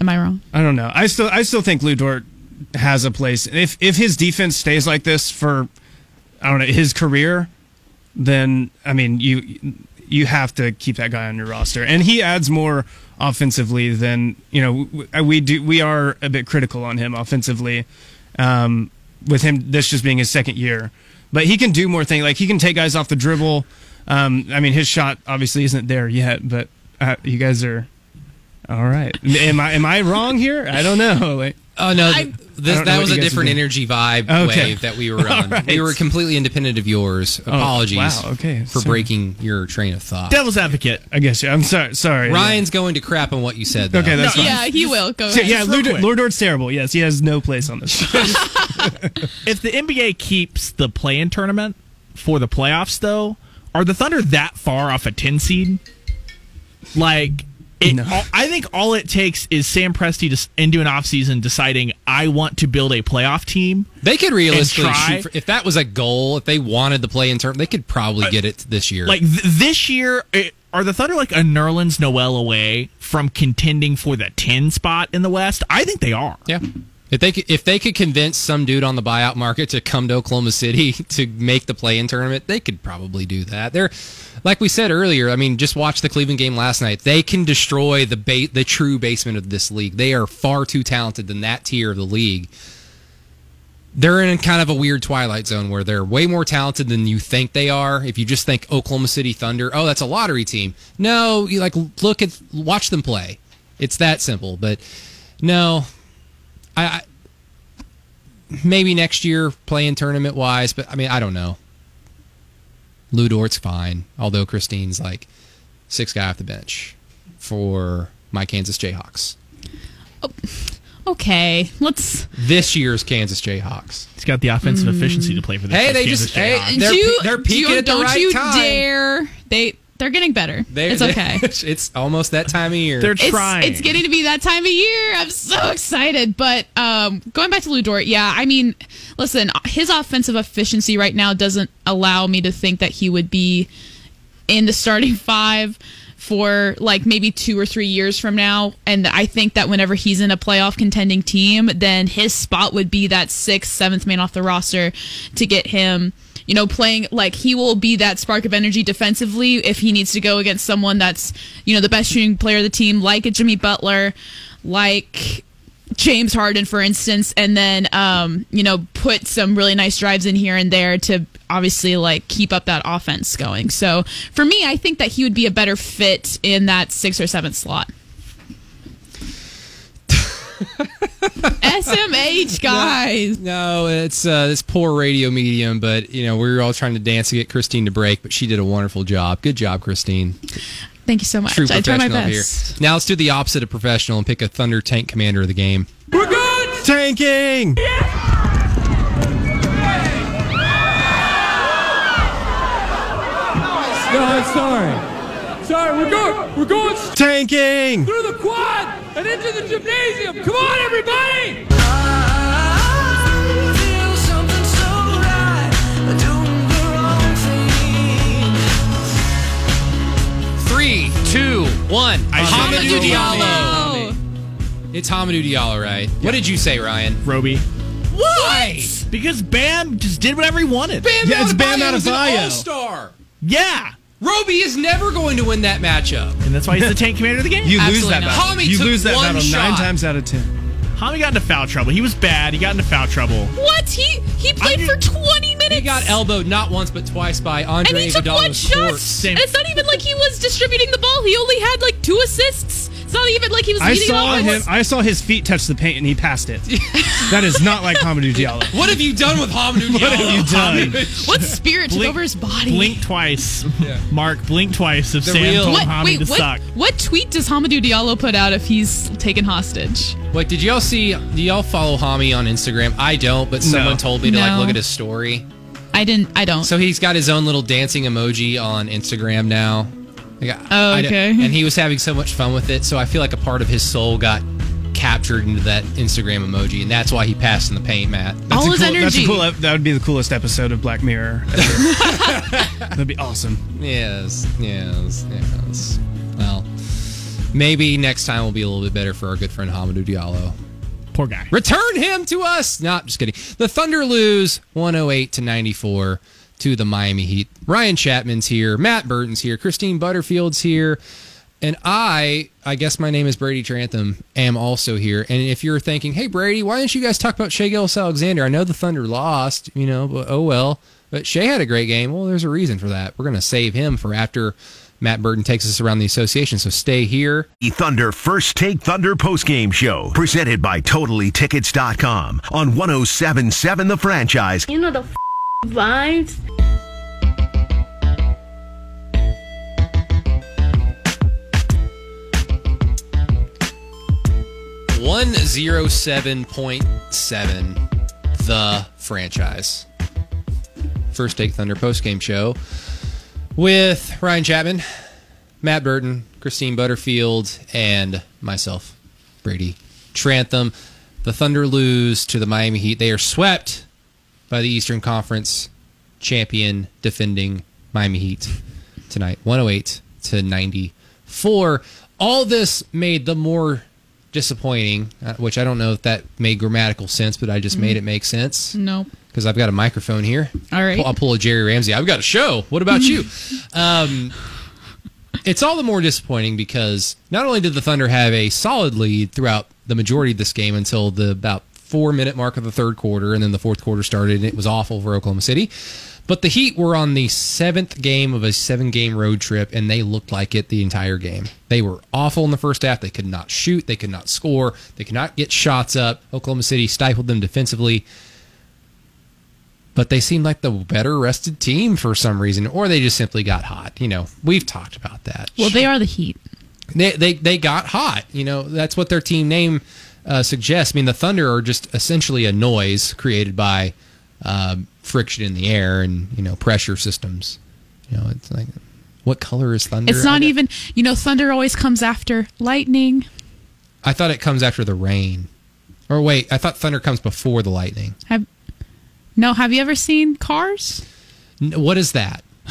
Am I wrong? I don't know. I still I still think Lu Dort has a place. If if his defense stays like this for I don't know his career, then I mean you you have to keep that guy on your roster, and he adds more offensively than you know we do. We are a bit critical on him offensively, um, with him this just being his second year, but he can do more things. Like he can take guys off the dribble. Um, I mean, his shot obviously isn't there yet, but uh, you guys are all right. Am I am I wrong here? I don't know. [laughs] Like, Oh no, I- th- I this, know that was a different energy vibe Okay. wave that we were [laughs] on. right. We were completely independent of yours. Oh, Apologies wow, okay. for So- breaking your train of thought. Devil's advocate. I guess yeah, I'm sorry. Sorry. Ryan's going to crap on what you said. Though. Okay, that's No, fine. Yeah, he will. Go So, ahead. yeah, Just Lord, quick. Lord Dort's terrible. Yes, he has no place on this. [laughs] If the NBA keeps the play-in tournament for the playoffs, though, are the Thunder that far off a 10 seed? Like, it, No. all, I think all it takes is Sam Presti to, into an offseason deciding, I want to build a playoff team. They could realistically shoot for, if that was a goal. If they wanted to play in term, they could probably uh, get it this year. Like, th- this year, it, are the Thunder like a Nerlens Noel away from contending for the 10 spot in the West? I think they are. yeah. If they could, if they could convince some dude on the buyout market to come to Oklahoma City [laughs] to make the play-in tournament, they could probably do that. They're like we said earlier. I mean, just watch the Cleveland game last night. They can destroy the ba- the true basement of this league. They are far too talented than that tier of the league. they're in kind of a weird twilight zone where they're way more talented than you think they are. If you just think Oklahoma City Thunder, oh, that's a lottery team. No, you like look at watch them play. It's that simple. But no, I, I maybe next year playing tournament wise, but I mean I don't know. Lu Dort's fine, although Christine's like six guy off the bench for my Kansas Jayhawks. Oh, okay, let's. This year's Kansas Jayhawks. He's got the offensive hmm. efficiency to play for the Hey, they Kansas just- hey, they're, you, they're do peaking you- at the don't right you time. dare. They they're getting better. They're- it's [laughs] okay. it's almost that time of year. They're It's, trying. it's getting to be that time of year. I'm so excited. But um, going back to Lu Dort, yeah, I mean, listen, his offensive efficiency right now doesn't allow me to think that he would be in the starting five for like maybe two or three years from now. And I think that whenever he's in a playoff contending team, then his spot would be that sixth, seventh man off the roster to get him. You know, playing like he will be that spark of energy defensively if he needs to go against someone that's, you know, the best shooting player of the team, like a Jimmy Butler, like James Harden, for instance, and then um, you know put some really nice drives in here and there to obviously like keep up that offense going. So for me, I think that he would be a better fit in that six or seven slot. [laughs] SMH guys. no, it's uh, this poor radio medium, but you know we were all trying to dance to get Christine to break, but she did a wonderful job. Good job, Christine. Thank you so much. True I try my best. here. Now let's do the opposite of professional and pick a Thunder tank commander of the game. We're good tanking. No, sorry. Sorry, we're going. We're going Tanking. through the quad and into the gymnasium. Come on, everybody! Three, two, one. Hamidou said Diallo. It's Hamidou Diallo, right? What did you say, Ryan? Roby. Why? Because Bam just did whatever he wanted. Bam Yeah, it's Bam Adebayo is an all-star. Yeah. Roby is never going to win that matchup. And that's why he's the tank commander of the game. You lose Absolutely that not. battle. Hami you took lose that one battle nine shot. times out of ten. Hami got into foul trouble. He was bad. He got into foul trouble. what? He he played I for 20 minutes. He got elbowed not once but twice by and Andre he took Iguodala. one shot. court. Same. And it's not even like he was distributing the ball. He only had like two assists. It's not even like he was I leading saw off. him. I saw his feet touch the paint and he passed it. [laughs] that is not like Hamidou Diallo. [laughs] What have you done with Hamidou Diallo? [laughs] What have you done? What spirit took Blink- over his body? Blink twice. Mark, blink twice if The Sam real- told What, Hami wait, to what, suck. what tweet does Hamidou Diallo put out if he's taken hostage? Wait, did y'all see? Do y'all follow Hami on Instagram? I don't, but someone No. told me to like look at his story. I didn't. I don't. So he's got his own little dancing emoji on Instagram now. Like, Oh, okay. and he was having so much fun with it, so I feel like a part of his soul got captured into that Instagram emoji, and that's why he passed in the paint, Matt. All a his cool, That's energy. cool. That would be the coolest episode of Black Mirror. ever. [laughs] That'd be awesome. Yes, yes, yes. Well, maybe next time will be a little bit better for our good friend Hamidou Diallo. Poor guy. Return him to us. Not just kidding. The Thunder lose 108 to 94 to the Miami Heat. Ryan Chapman's here. Matt Burton's here. Christine Butterfield's here. And I, I guess my name is Brady Trantham, am also here. And if you're thinking, hey, Brady, why didn't you guys talk about Shai Gilgeous-Alexander? I know the Thunder lost, you know, but oh well. But Shai had a great game. Well, there's a reason for that. We're going to save him for after Matt Burton takes us around the association. So stay here. The Thunder First Take Thunder postgame show, presented by TotallyTickets.com on 1077 The Franchise. You know the f- vibes. One zero seven point seven, the franchise. First Take Thunder post game show with Ryan Chapman, Matt Burton, Christine Butterfield, and myself, Brady Trantham. The Thunder lose to the Miami Heat. They are swept by the Eastern Conference champion defending Miami Heat tonight, 108 to 94. All this made the more disappointing, uh, which I don't know if that made grammatical sense, but I just made it make sense no. because I've got a microphone here. All right. I'll pull a Jerry Ramsey. I've got a show. What about you? [laughs] Um, it's all the more disappointing because not only did the Thunder have a solid lead throughout the majority of this game until the about four minute mark of the third quarter, and then the fourth quarter started, and it was awful for Oklahoma City. But the Heat were on the seventh game of a seven game road trip, and they looked like it the entire game. They were awful in the first half. They could not shoot, they could not score, they could not get shots up. Oklahoma City stifled them defensively. But they seemed like the better rested team for some reason, or they just simply got hot. You know, we've talked about that. Well, they are the Heat. They they, they got hot. You know, that's what their team name uh, suggests. I mean, the Thunder are just essentially a noise created by um, friction in the air and you know pressure systems. You know, it's like what color is thunder? It's not even, you know, thunder always comes after lightning. I thought it comes after the rain. Or wait, I thought thunder comes before the lightning. Have no? Have you ever seen Cars? What is that? [laughs]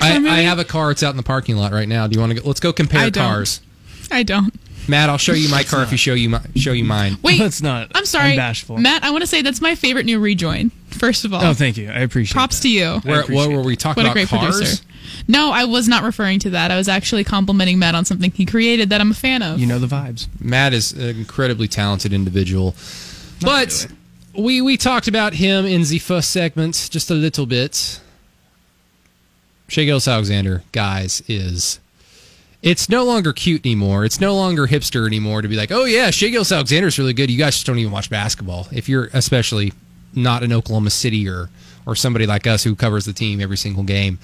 I. I have a car. It's out in the parking lot right now. Do you want to go? Let's go compare I cars. I don't. Matt, I'll show you my car if you show you my, show you mine. Wait, Let's not. I'm sorry, I'm bashful. Matt. I want to say that's my favorite new rejoin. First of all, Oh, thank you. I appreciate. props that. to you. Where, what were we talking What a about? great cars? producer. No, I was not referring to that. I was actually complimenting Matt on something he created that I'm a fan of. You know the vibes. Matt is an incredibly talented individual. but we we talked about him in the first segment just a little bit. Shai Gilgeous-Alexander, guys, is it's no longer cute anymore. It's no longer hipster anymore to be like, oh yeah, Shai Gilgeous-Alexander is really good. You guys just don't even watch basketball. If you're especially not an Oklahoma City or or somebody like us who covers the team every single game.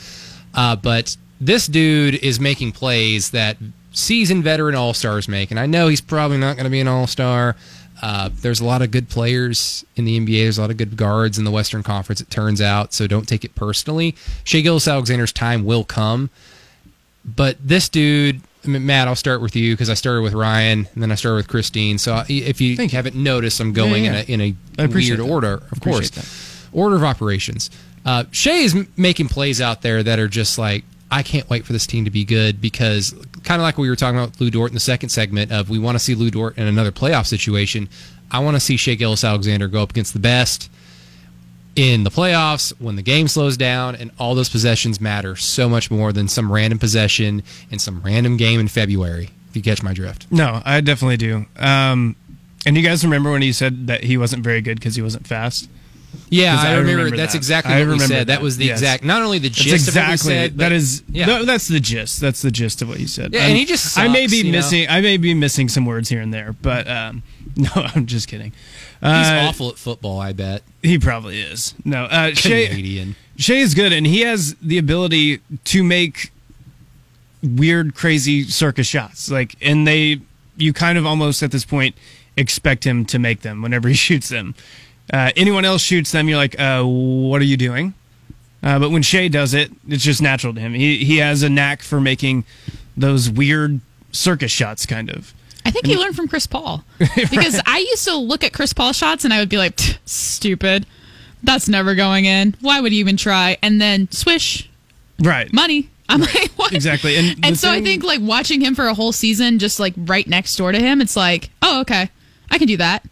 Uh, but this dude is making plays that seasoned veteran all stars make, and I know he's probably not going to be an all star. Uh, there's a lot of good players in the NBA. There's a lot of good guards in the Western Conference. It turns out, so don't take it personally. Shai Gilgeous-Alexander's time will come, but this dude, I mean, Matt, I'll start with you because I started with Ryan and then I started with Christine. So if you Thank you. haven't noticed, I'm going Yeah, yeah. in a in I a appreciate weird that. order, of Appreciate course, order of operations. Uh, Shai is m- making plays out there that are just like I can't wait for this team to be good because kind of like we were talking about with Lu Dort in the second segment of we want to see Lu Dort in another playoff situation. I want to see Shai Gilgeous-Alexander go up against the best in the playoffs when the game slows down and all those possessions matter so much more than some random possession in some random game in February. If you catch my drift. No, I definitely do. Um, and you guys remember when he said that he wasn't very good because he wasn't fast? Yeah, I I remember. remember that's that. exactly I what we remember said. That, that, was the yes. exact, not only the That's gist exactly of what we said, but- that is yeah. no, that's the gist. That's the gist of what you said. Yeah, and he just I may be you know? missing. I may be missing some words here and there, but um, [laughs] no, I'm just kidding. He's Uh, awful at football. I bet. He probably is. No, uh, Canadian. Shai is good, and he has the ability to make weird, crazy circus shots. Like, and they, you kind of almost at this point expect him to make them whenever [laughs] he shoots them. Uh, anyone else shoots them, you're like, uh, what are you doing? Uh, but when Shai does it, it's just natural to him. He he has a knack for making those weird circus shots, kind of. I think he mm. learned from Chris Paul [laughs] because I used to look at Chris Paul shots and I would be like, stupid. That's never going in. Why would you even try? And then swish, Right. money. I'm like, what? Exactly. And And so I think like watching him for a whole season, just like right next door to him, it's like, oh, okay, I can do that.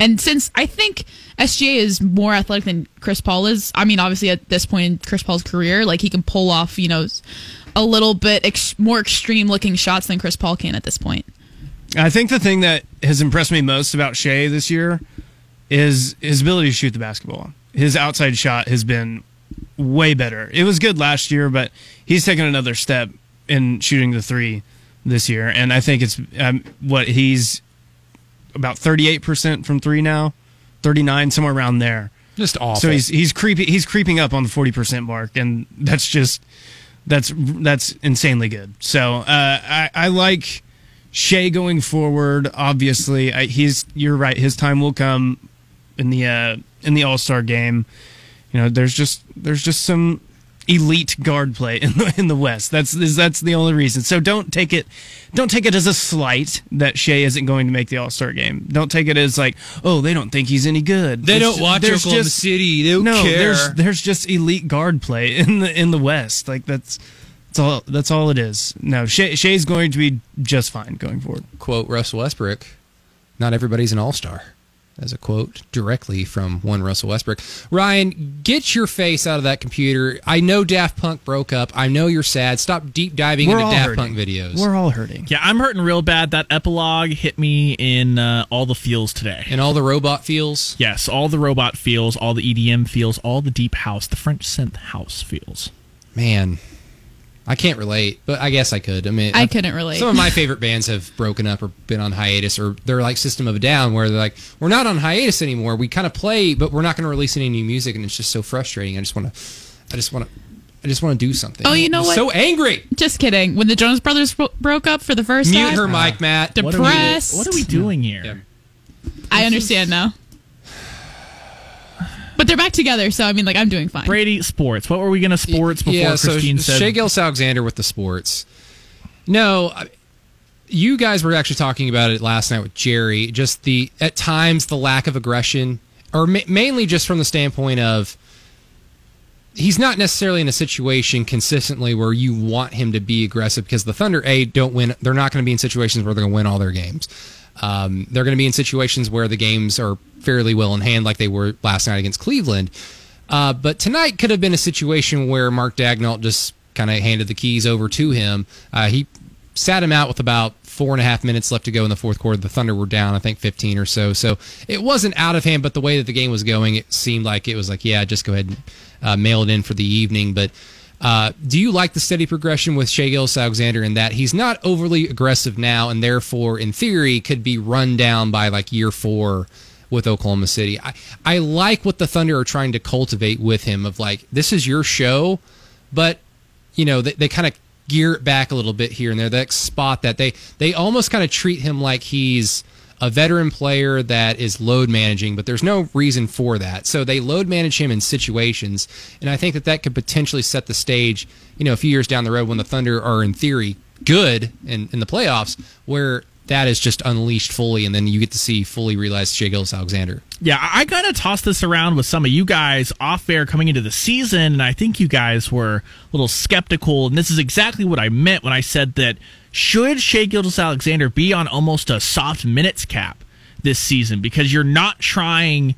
And since I think SGA is more athletic than Chris Paul is, I mean, obviously at this point in Chris Paul's career, like he can pull off, you know, a little bit ex- more extreme looking shots than Chris Paul can at this point. I think the thing that has impressed me most about Shai this year is his ability to shoot the basketball. His outside shot has been way better. It was good last year, but he's taken another step in shooting the three this year, and I think it's um, what he's about thirty-eight percent from three now, thirty-nine somewhere around there. Just awful. So he's he's creepy he's creeping up on the forty percent mark, and that's just that's that's insanely good. So uh, I I like Shai going forward. Obviously, I, he's you're right. His time will come in the uh, in the All Star game. You know, there's just there's just some elite guard play [laughs] in the in the West. That's that's the only reason. So don't take it don't take it as a slight that Shai isn't going to make the All Star game. Don't take it as like oh they don't think he's any good. They don't watch there's Oklahoma just- City. They don't no, care. there's there's just elite guard play in the in the West. Like that's that's all that's all it is. No, Shai, Shai's going to be just fine going forward. Quote Russell Westbrook: "Not everybody's an all star." as a quote directly from one Russell Westbrook. Ryan, get your face out of that computer. I know Daft Punk broke up. I know you're sad. Stop deep diving We're into all Daft hurting. Punk videos. We're all hurting. Yeah, I'm hurting real bad. That epilogue hit me in uh, all the feels today. and all the robot feels. Yes, all the robot feels, all the EDM feels, all the deep house, the French synth house feels. Man, I can't relate, but I guess I could. I mean, I I've- couldn't relate. Some of my favorite bands have broken up or been on hiatus, or they're like System of a Down, where they're like, we're not on hiatus anymore. We kind of play, but we're not going to release any new music, and it's just so frustrating. I just want to, I just want to, I just want to do something. Oh, you know I'm what? So angry. Just kidding. When the Jonas Brothers bro- broke up for the first Mute time, her mic, uh, Matt. Dep- What are we- Depressed. What are we doing here? Yeah. I understand now. But they're back together, so I mean, like, I'm doing fine. Brady, sports. What were we going to sports before yeah, Christine so said? Shea Gillis Alexander with the sports. No, I- you guys were actually talking about it last night with Jerry. Just the at times the lack of aggression, or ma- mainly just from the standpoint of he's not necessarily in a situation consistently where you want him to be aggressive because the Thunder a don't win. They're not going to be in situations where they're going to win all their games. Um, they're going to be in situations where the games are fairly well in hand, like they were last night against Cleveland. Uh, but tonight could have been a situation where Mark Daigneault just kind of handed the keys over to him. Uh, he sat him out with about four and a half minutes left to go in the fourth quarter. The Thunder were down, I think, 15 or so. So it wasn't out of hand, but the way that the game was going, it seemed like it was like, yeah, just go ahead and uh, mail it in for the evening. But uh, do you like the steady progression with Shai Gilgeous-Alexander in that he's not overly aggressive now, and therefore, in theory, could be run down by like year four with Oklahoma City? I, I like what the Thunder are trying to cultivate with him of like, this is your show, but you know they, they kind of gear it back a little bit here and there that spot that they they almost kind of treat him like he's a veteran player that is load managing but there's no reason for that. So they load manage him in situations and i think that that could potentially set the stage you know a few years down the road when the thunder are in theory good in, in the playoffs where that is just unleashed fully and then you get to see fully realized Shai Gilgeous-Alexander Yeah, I kind of tossed this around with some of you guys off air coming into the season, and I think you guys were a little skeptical. And this is exactly what I meant when I said that should Shai Gilgeous-Alexander be on almost a soft minutes cap this season because you're not trying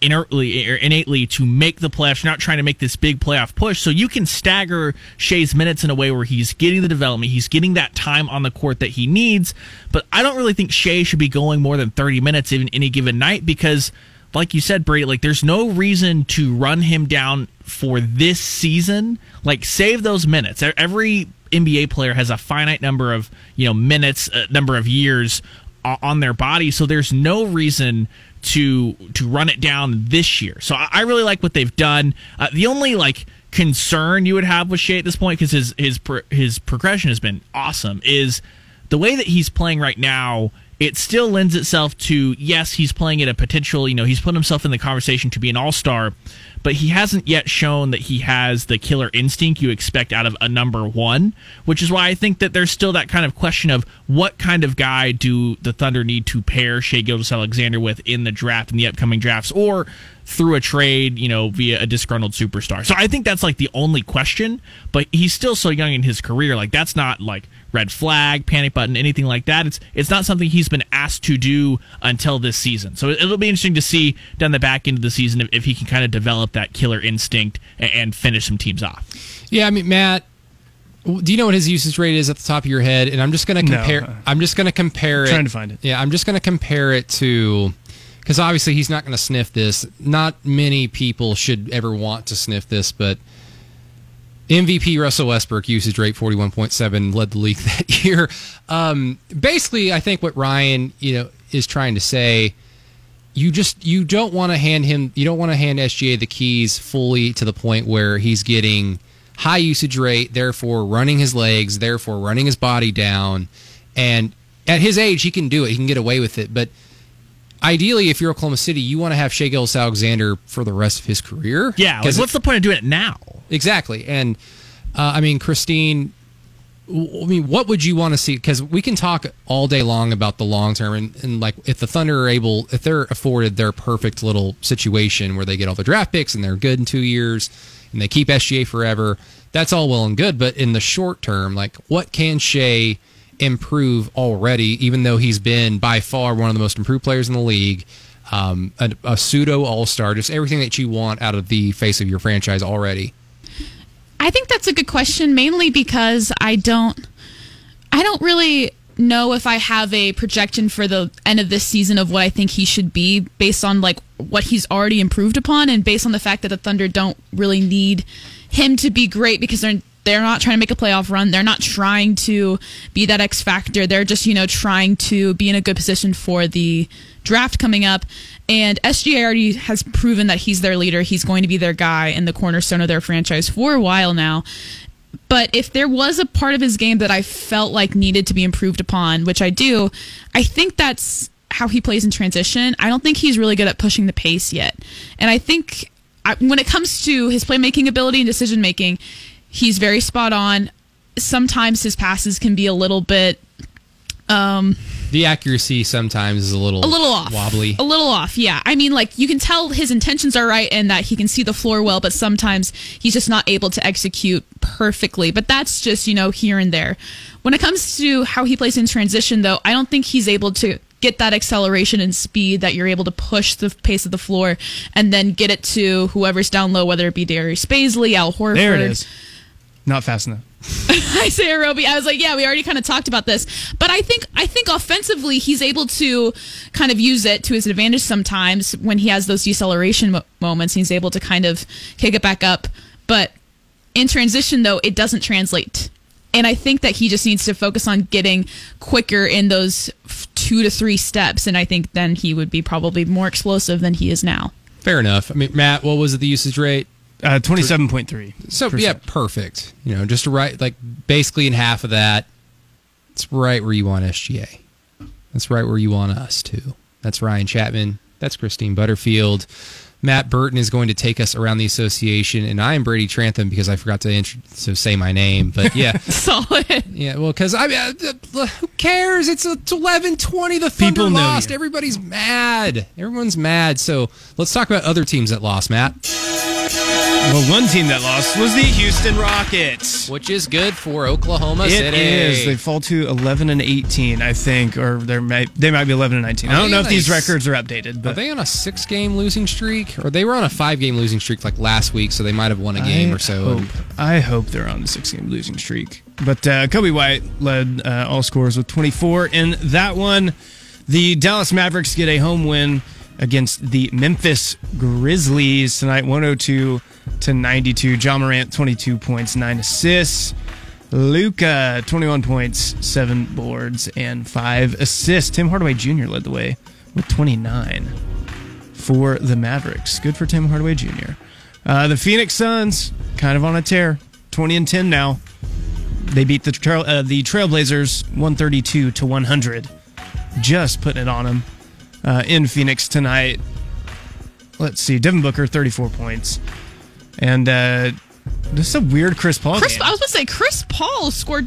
inertly or innately to make the playoffs. You're not trying to make this big playoff push. So you can stagger Shai's minutes in a way where he's getting the development, he's getting that time on the court that he needs. But I don't really think Shai should be going more than 30 minutes in any given night because like you said, Brady, like there's no reason to run him down for this season. Like save those minutes. Every NBA player has a finite number of you know minutes, uh, number of years on their body, so there's no reason to to run it down this year. So I, I really like what they've done. Uh, the only like concern you would have with Shai at this point, because his his pro- his progression has been awesome, is the way that he's playing right now, it still lends itself to yes, he's playing at a potential, you know, he's put himself in the conversation to be an all star, but he hasn't yet shown that he has the killer instinct you expect out of a number one, which is why I think that there's still that kind of question of what kind of guy do the Thunder need to pair Shai Gilgeous-Alexander with in the draft, in the upcoming drafts, or through a trade, you know, via a disgruntled superstar. So I think that's like the only question, but he's still so young in his career. Like that's not like red flag, panic button, anything like that. It's it's not something he's been asked to do until this season. So it'll be interesting to see down the back end of the season if, if he can kind of develop that killer instinct and, and finish some teams off. Yeah, I mean, Matt, do you know what his usage rate is at the top of your head? And I'm just going to No. compare. Uh, I'm just going to compare it. Trying to find it. Yeah, I'm just going to compare it to because obviously he's not going to sniff this. Not many people should ever want to sniff this, but MVP Russell Westbrook usage rate 41.7 led the league [laughs] that year. Um, basically, I think what Ryan you know is trying to say you just you don't want to hand him you don't want to hand SGA the keys fully to the point where he's getting high usage rate, therefore running his legs, therefore running his body down, and at his age he can do it. He can get away with it, but. Ideally, if you're Oklahoma City, you want to have Shai Gilgeous-Alexander for the rest of his career. Yeah, like, what's the point of doing it now? Exactly. And uh, I mean, Christine, I mean, what would you want to see? Because we can talk all day long about the long term, and, and like if the Thunder are able, if they're afforded their perfect little situation where they get all the draft picks and they're good in two years and they keep SGA forever, that's all well and good. But in the short term, like what can Shai improve already, even though he's been by far one of the most improved players in the league. Um, a, a pseudo all star, just everything that you want out of the face of your franchise already. I think that's a good question, mainly because I don't, I don't really know if I have a projection for the end of this season of what I think he should be based on like what he's already improved upon and based on the fact that the Thunder don't really need him to be great because they're they're not trying to make a playoff run. They're not trying to be that X factor. They're just, you know, trying to be in a good position for the draft coming up. And SGA already has proven that he's their leader. He's going to be their guy and the cornerstone of their franchise for a while now. But if there was a part of his game that I felt like needed to be improved upon, which I do, I think that's how he plays in transition. I don't think he's really good at pushing the pace yet. And I think I, when it comes to his playmaking ability and decision making, he's very spot on. Sometimes his passes can be a little bit um The accuracy sometimes is a little a little off wobbly. a little off yeah i mean like you can tell his intentions are right and that he can see the floor well but sometimes he's just not able to execute perfectly but that's just you know here and there when it comes to how he plays in transition though i don't think he's able to get that acceleration and speed that you're able to push the pace of the floor and then get it to whoever's down low whether it be Darius Bazley, Al Horford There it is. Not fast enough. [laughs] Isaiah Roby. I was like, yeah, we already kind of talked about this, but I think I think offensively he's able to kind of use it to his advantage sometimes when he has those deceleration mo- moments. He's able to kind of kick it back up, but in transition though, it doesn't translate. And I think that he just needs to focus on getting quicker in those f- two to three steps, and I think then he would be probably more explosive than he is now. Fair enough. I mean, Matt, what was the usage rate? Uh, 27.3. So yeah, perfect. You know, just right, like basically in half of that. It's right where you want SGA. That's right where you want us to. That's Ryan Chapman. That's Christine Butterfield. Matt Burton is going to take us around the association, and I am Brady Trantham because I forgot to, intro- to say my name. But yeah, [laughs] Solid. yeah. Well, because I mean, uh, who cares? It's it's eleven twenty. The Thunder People lost. you. Everybody's mad. Everyone's mad. So let's talk about other teams that lost, Matt. Well, one team that lost was the Houston Rockets. Which is good for Oklahoma It City. is. They fall to 11 and 18, I think, or they might they might be 11 and 19. I don't know if these a- records are updated, Are but they on a six-game losing streak, or they were on a five-game losing streak like last week? So they might have won a game I or so. Hope, I hope they're on the six-game losing streak. But uh, Coby White led uh, all scores with 24 in that one. The Dallas Mavericks get a home win against the Memphis Grizzlies tonight, 102 to 92. Ja Morant, 22 points, nine assists. Luka, 21 points, seven boards, and five assists. Tim Hardaway Jr. led the way with 29 for the Mavericks. Good for Tim Hardaway Jr. Uh, the Phoenix Suns, kind of on a tear, 20 and 10 now. They beat the trail, uh, the Trailblazers 132 to 100. Just putting it on them uh, in Phoenix tonight. Let's see, Devin Booker 34 points, and uh, this is a weird Chris Paul Chris, game. I was going to say Chris Paul scored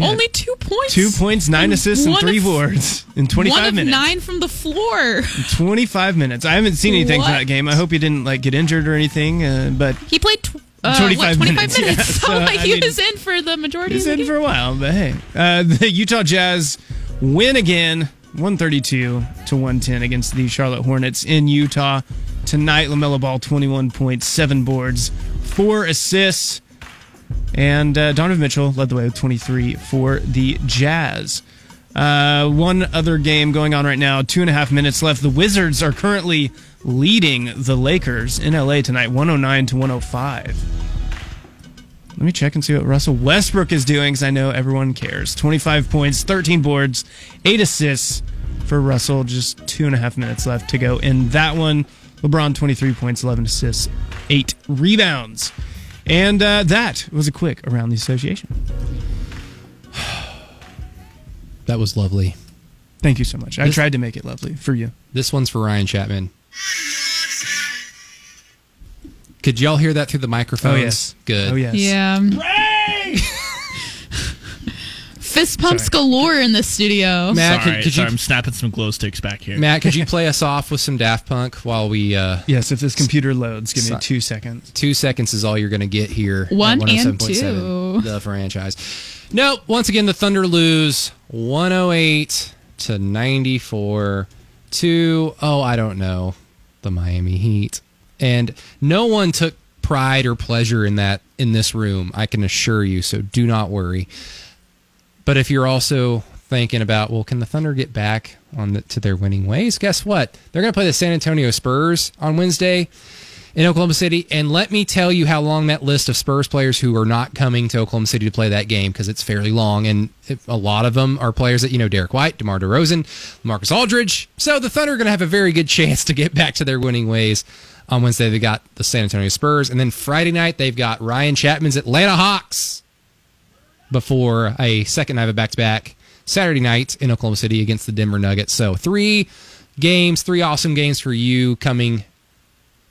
only two points. Two points, nine assists, and three of- boards in 25 one of minutes. nine from the floor. 25 minutes. I haven't seen anything from that game. I hope he didn't like get injured or anything. Uh, but He played tw- uh, 25 what, 25 minutes, minutes. yeah. So, [laughs] So, like, he mean, was in for the majority he's of the in game. for a while. But hey, uh, the Utah Jazz win again, 132 to 110 against the Charlotte Hornets in Utah tonight. LaMelo Ball 21.7 boards, four assists, and uh, Donovan Mitchell led the way with 23 for the Jazz. Uh, one other game going on right now. Two and a half minutes left. The Wizards are currently leading the Lakers in LA tonight, 109 to 105. Let me check and see what Russell Westbrook is doing because I know everyone cares. 25 points, 13 boards, 8 assists for Russell. Just two and a half minutes left to go in that one. LeBron, 23 points, 11 assists, 8 rebounds. And uh, that was a quick around the association. [sighs] That was lovely. Thank you so much. I tried to make it lovely for you. This one's for Ryan Chapman. Could y'all hear that through the microphones? Oh, yes. Good. Oh, yes. Yeah. Fist pumps galore in the studio. Matt, sorry, could, could sorry, you I'm snapping some glow sticks back here. Matt, could you [laughs] play us off with some Daft Punk while we uh Yes, if this computer loads, give me So- two seconds. two seconds is all you're going to get here. at One and 107.7, two. The franchise. Nope. Once again, the Thunder lose 108 to 94 to, oh, I don't know, the Miami Heat. And no one took pride or pleasure in that in this room, I can assure you. So do not worry. But if you're also thinking about, well, can the Thunder get back on the, to their winning ways? Guess what? They're going to play the San Antonio Spurs on Wednesday in Oklahoma City. And let me tell you how long that list of Spurs players who are not coming to Oklahoma City to play that game because it's fairly long, and a lot of them are players that you know: Derrick White, DeMar DeRozan, Marcus Aldridge. So the Thunder are going to have a very good [laughs] chance to get back to their winning ways. On Wednesday, they got the San Antonio Spurs, and then Friday night they've got Ryan Chapman's Atlanta Hawks before a second night of back to back Saturday night in Oklahoma City against the Denver Nuggets. So three games, three awesome games for you coming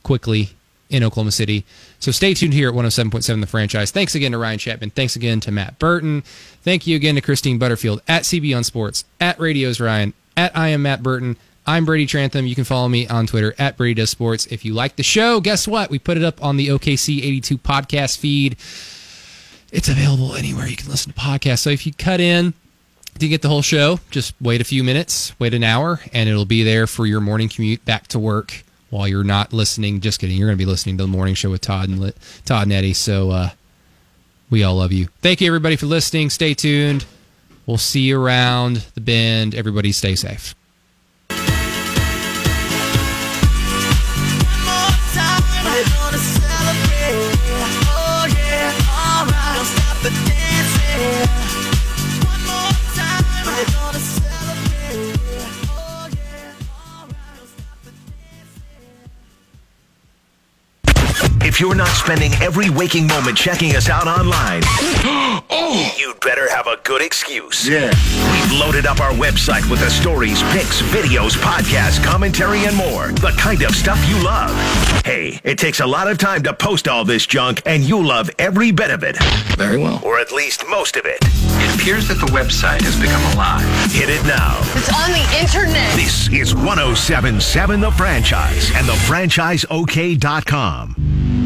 quickly in Oklahoma City. So stay tuned here at 107.7 The Franchise. Thanks again to Ryan Chapman. Thanks again to Matt Burton. Thank you again to Christine Butterfield at CB on Sports, at Radios Ryan, at I am Matt Burton. I'm Brady Trantham. You can follow me on Twitter at Brady Does Sports. If you like the show, guess what? We put it up on the OKC 82 podcast feed. It's available anywhere you can listen to podcasts. So if you cut in to get the whole show, just wait a few minutes, wait an hour, and it'll be there for your morning commute back to work while you're not listening. Just kidding. You're going to be listening to the morning show with Todd and Todd and Eddie. So uh, we all love you. Thank you everybody for listening. Stay tuned. We'll see you around the bend. Everybody stay safe. If you're not spending every waking moment checking us out online, [gasps] oh! you'd better have a good excuse. Yeah. We've loaded up our website with the stories, pics, videos, podcasts, commentary, and more. The kind of stuff you love. Hey, it takes a lot of time to post all this junk, and you'll love every bit of it. Very well. Or at least most of it. It appears that the website has become alive. Hit it now. It's on the internet. This is 1077 The Franchise and thefranchiseok.com.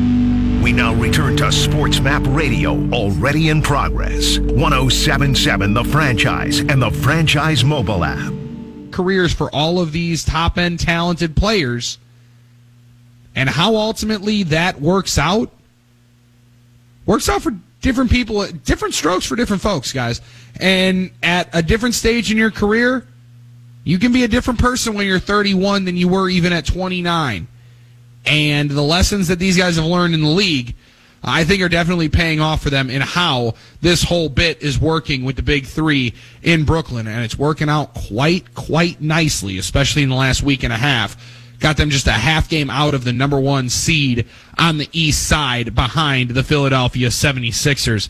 We now return to Sports Map Radio, already in progress. 1077 The Franchise and the Franchise mobile app. careers for all of these top end talented players and how ultimately that works out works out for different people different strokes for different folks guys and at a different stage in your career you can be a different person when you're 31 than you were even at 29 and the lessons that these guys have learned in the league I think are definitely paying off for them in how this whole bit is working with the big three in Brooklyn, and it's working out quite, quite nicely, especially in the last week and a half. Got them just a half game out of the number one seed on the east side behind the Philadelphia 76ers.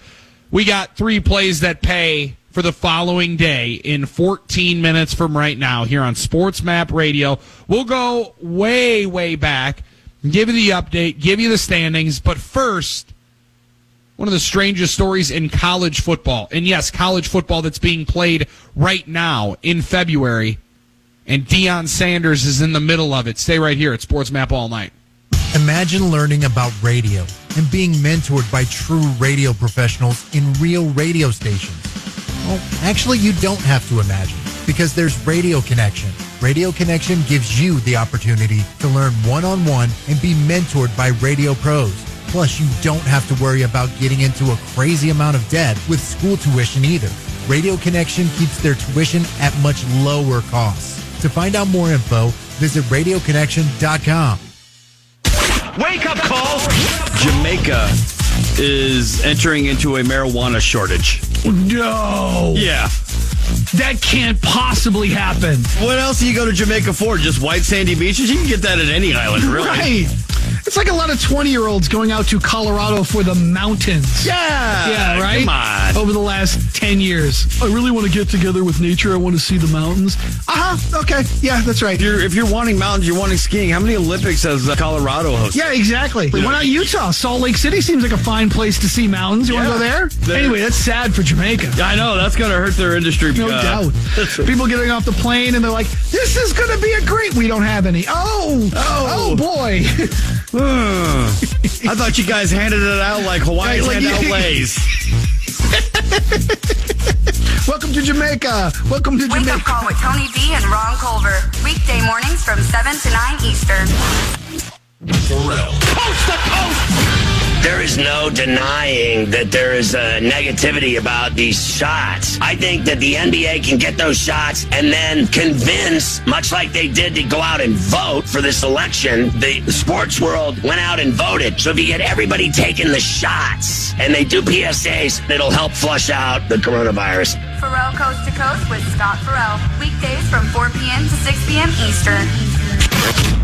We got three plays that pay for the following day in 14 minutes from right now here on Sports Map Radio. We'll go way, way back give you the update, give you the standings. But first, one of the strangest stories in college football. And yes, college football that's being played right now in February. And Deion Sanders is in the middle of it. Stay right here at Sports Map all night. Imagine learning about radio and being mentored by true radio professionals in real radio stations. Well, actually, you don't have to imagine because there's Radio Connection. Radio Connection gives you the opportunity to learn one on one and be mentored by radio pros. Plus, you don't have to worry about getting into a crazy amount of debt with school tuition either. Radio Connection keeps their tuition at much lower costs. To find out more info, visit radioconnection.com. Wake up call! Jamaica is entering into a marijuana shortage. No. Yeah. That can't possibly happen. What else do you go to Jamaica for? Just white sandy beaches? You can get that at any island, really. Right. It's like a lot of 20 year olds going out to Colorado for the mountains. Yeah. Yeah, right? Come on. Over the last 10 years. I really want to get together with nature. I want to see the mountains. Uh huh. Okay. Yeah, that's right. If you're, if you're wanting mountains, you're wanting skiing. How many Olympics has uh, Colorado hosted? Yeah, exactly. Why not Utah? Salt Lake City seems like a fine place to see mountains. You want to go Yeah. there? There- Anyway, that's sad for Jamaica. I know that's going to hurt their industry. No uh, doubt. [laughs] People getting off the plane and they're like, "This is going to be a great." We don't have any. Oh, Oh, oh, boy. [laughs] Hmm. I thought you guys handed it out like Hawaiians Like, hand out leis. [laughs] Welcome to Jamaica. Welcome to Jamaica. Wake Jamaica. up call with Tony D and Ron Culver. Weekday mornings from 7 to 9 Eastern. Coast to coast. There is no denying that there is a negativity about these shots. I think that the NBA can get those shots and then convince, much like they did to go out and vote for this election, the sports world went out and voted. So if you get everybody taking the shots and they do PSAs, it'll help flush out the coronavirus. Ferrall Coast to Coast with Scott Ferrall. Weekdays from 4 p.m. to 6 p.m. Eastern.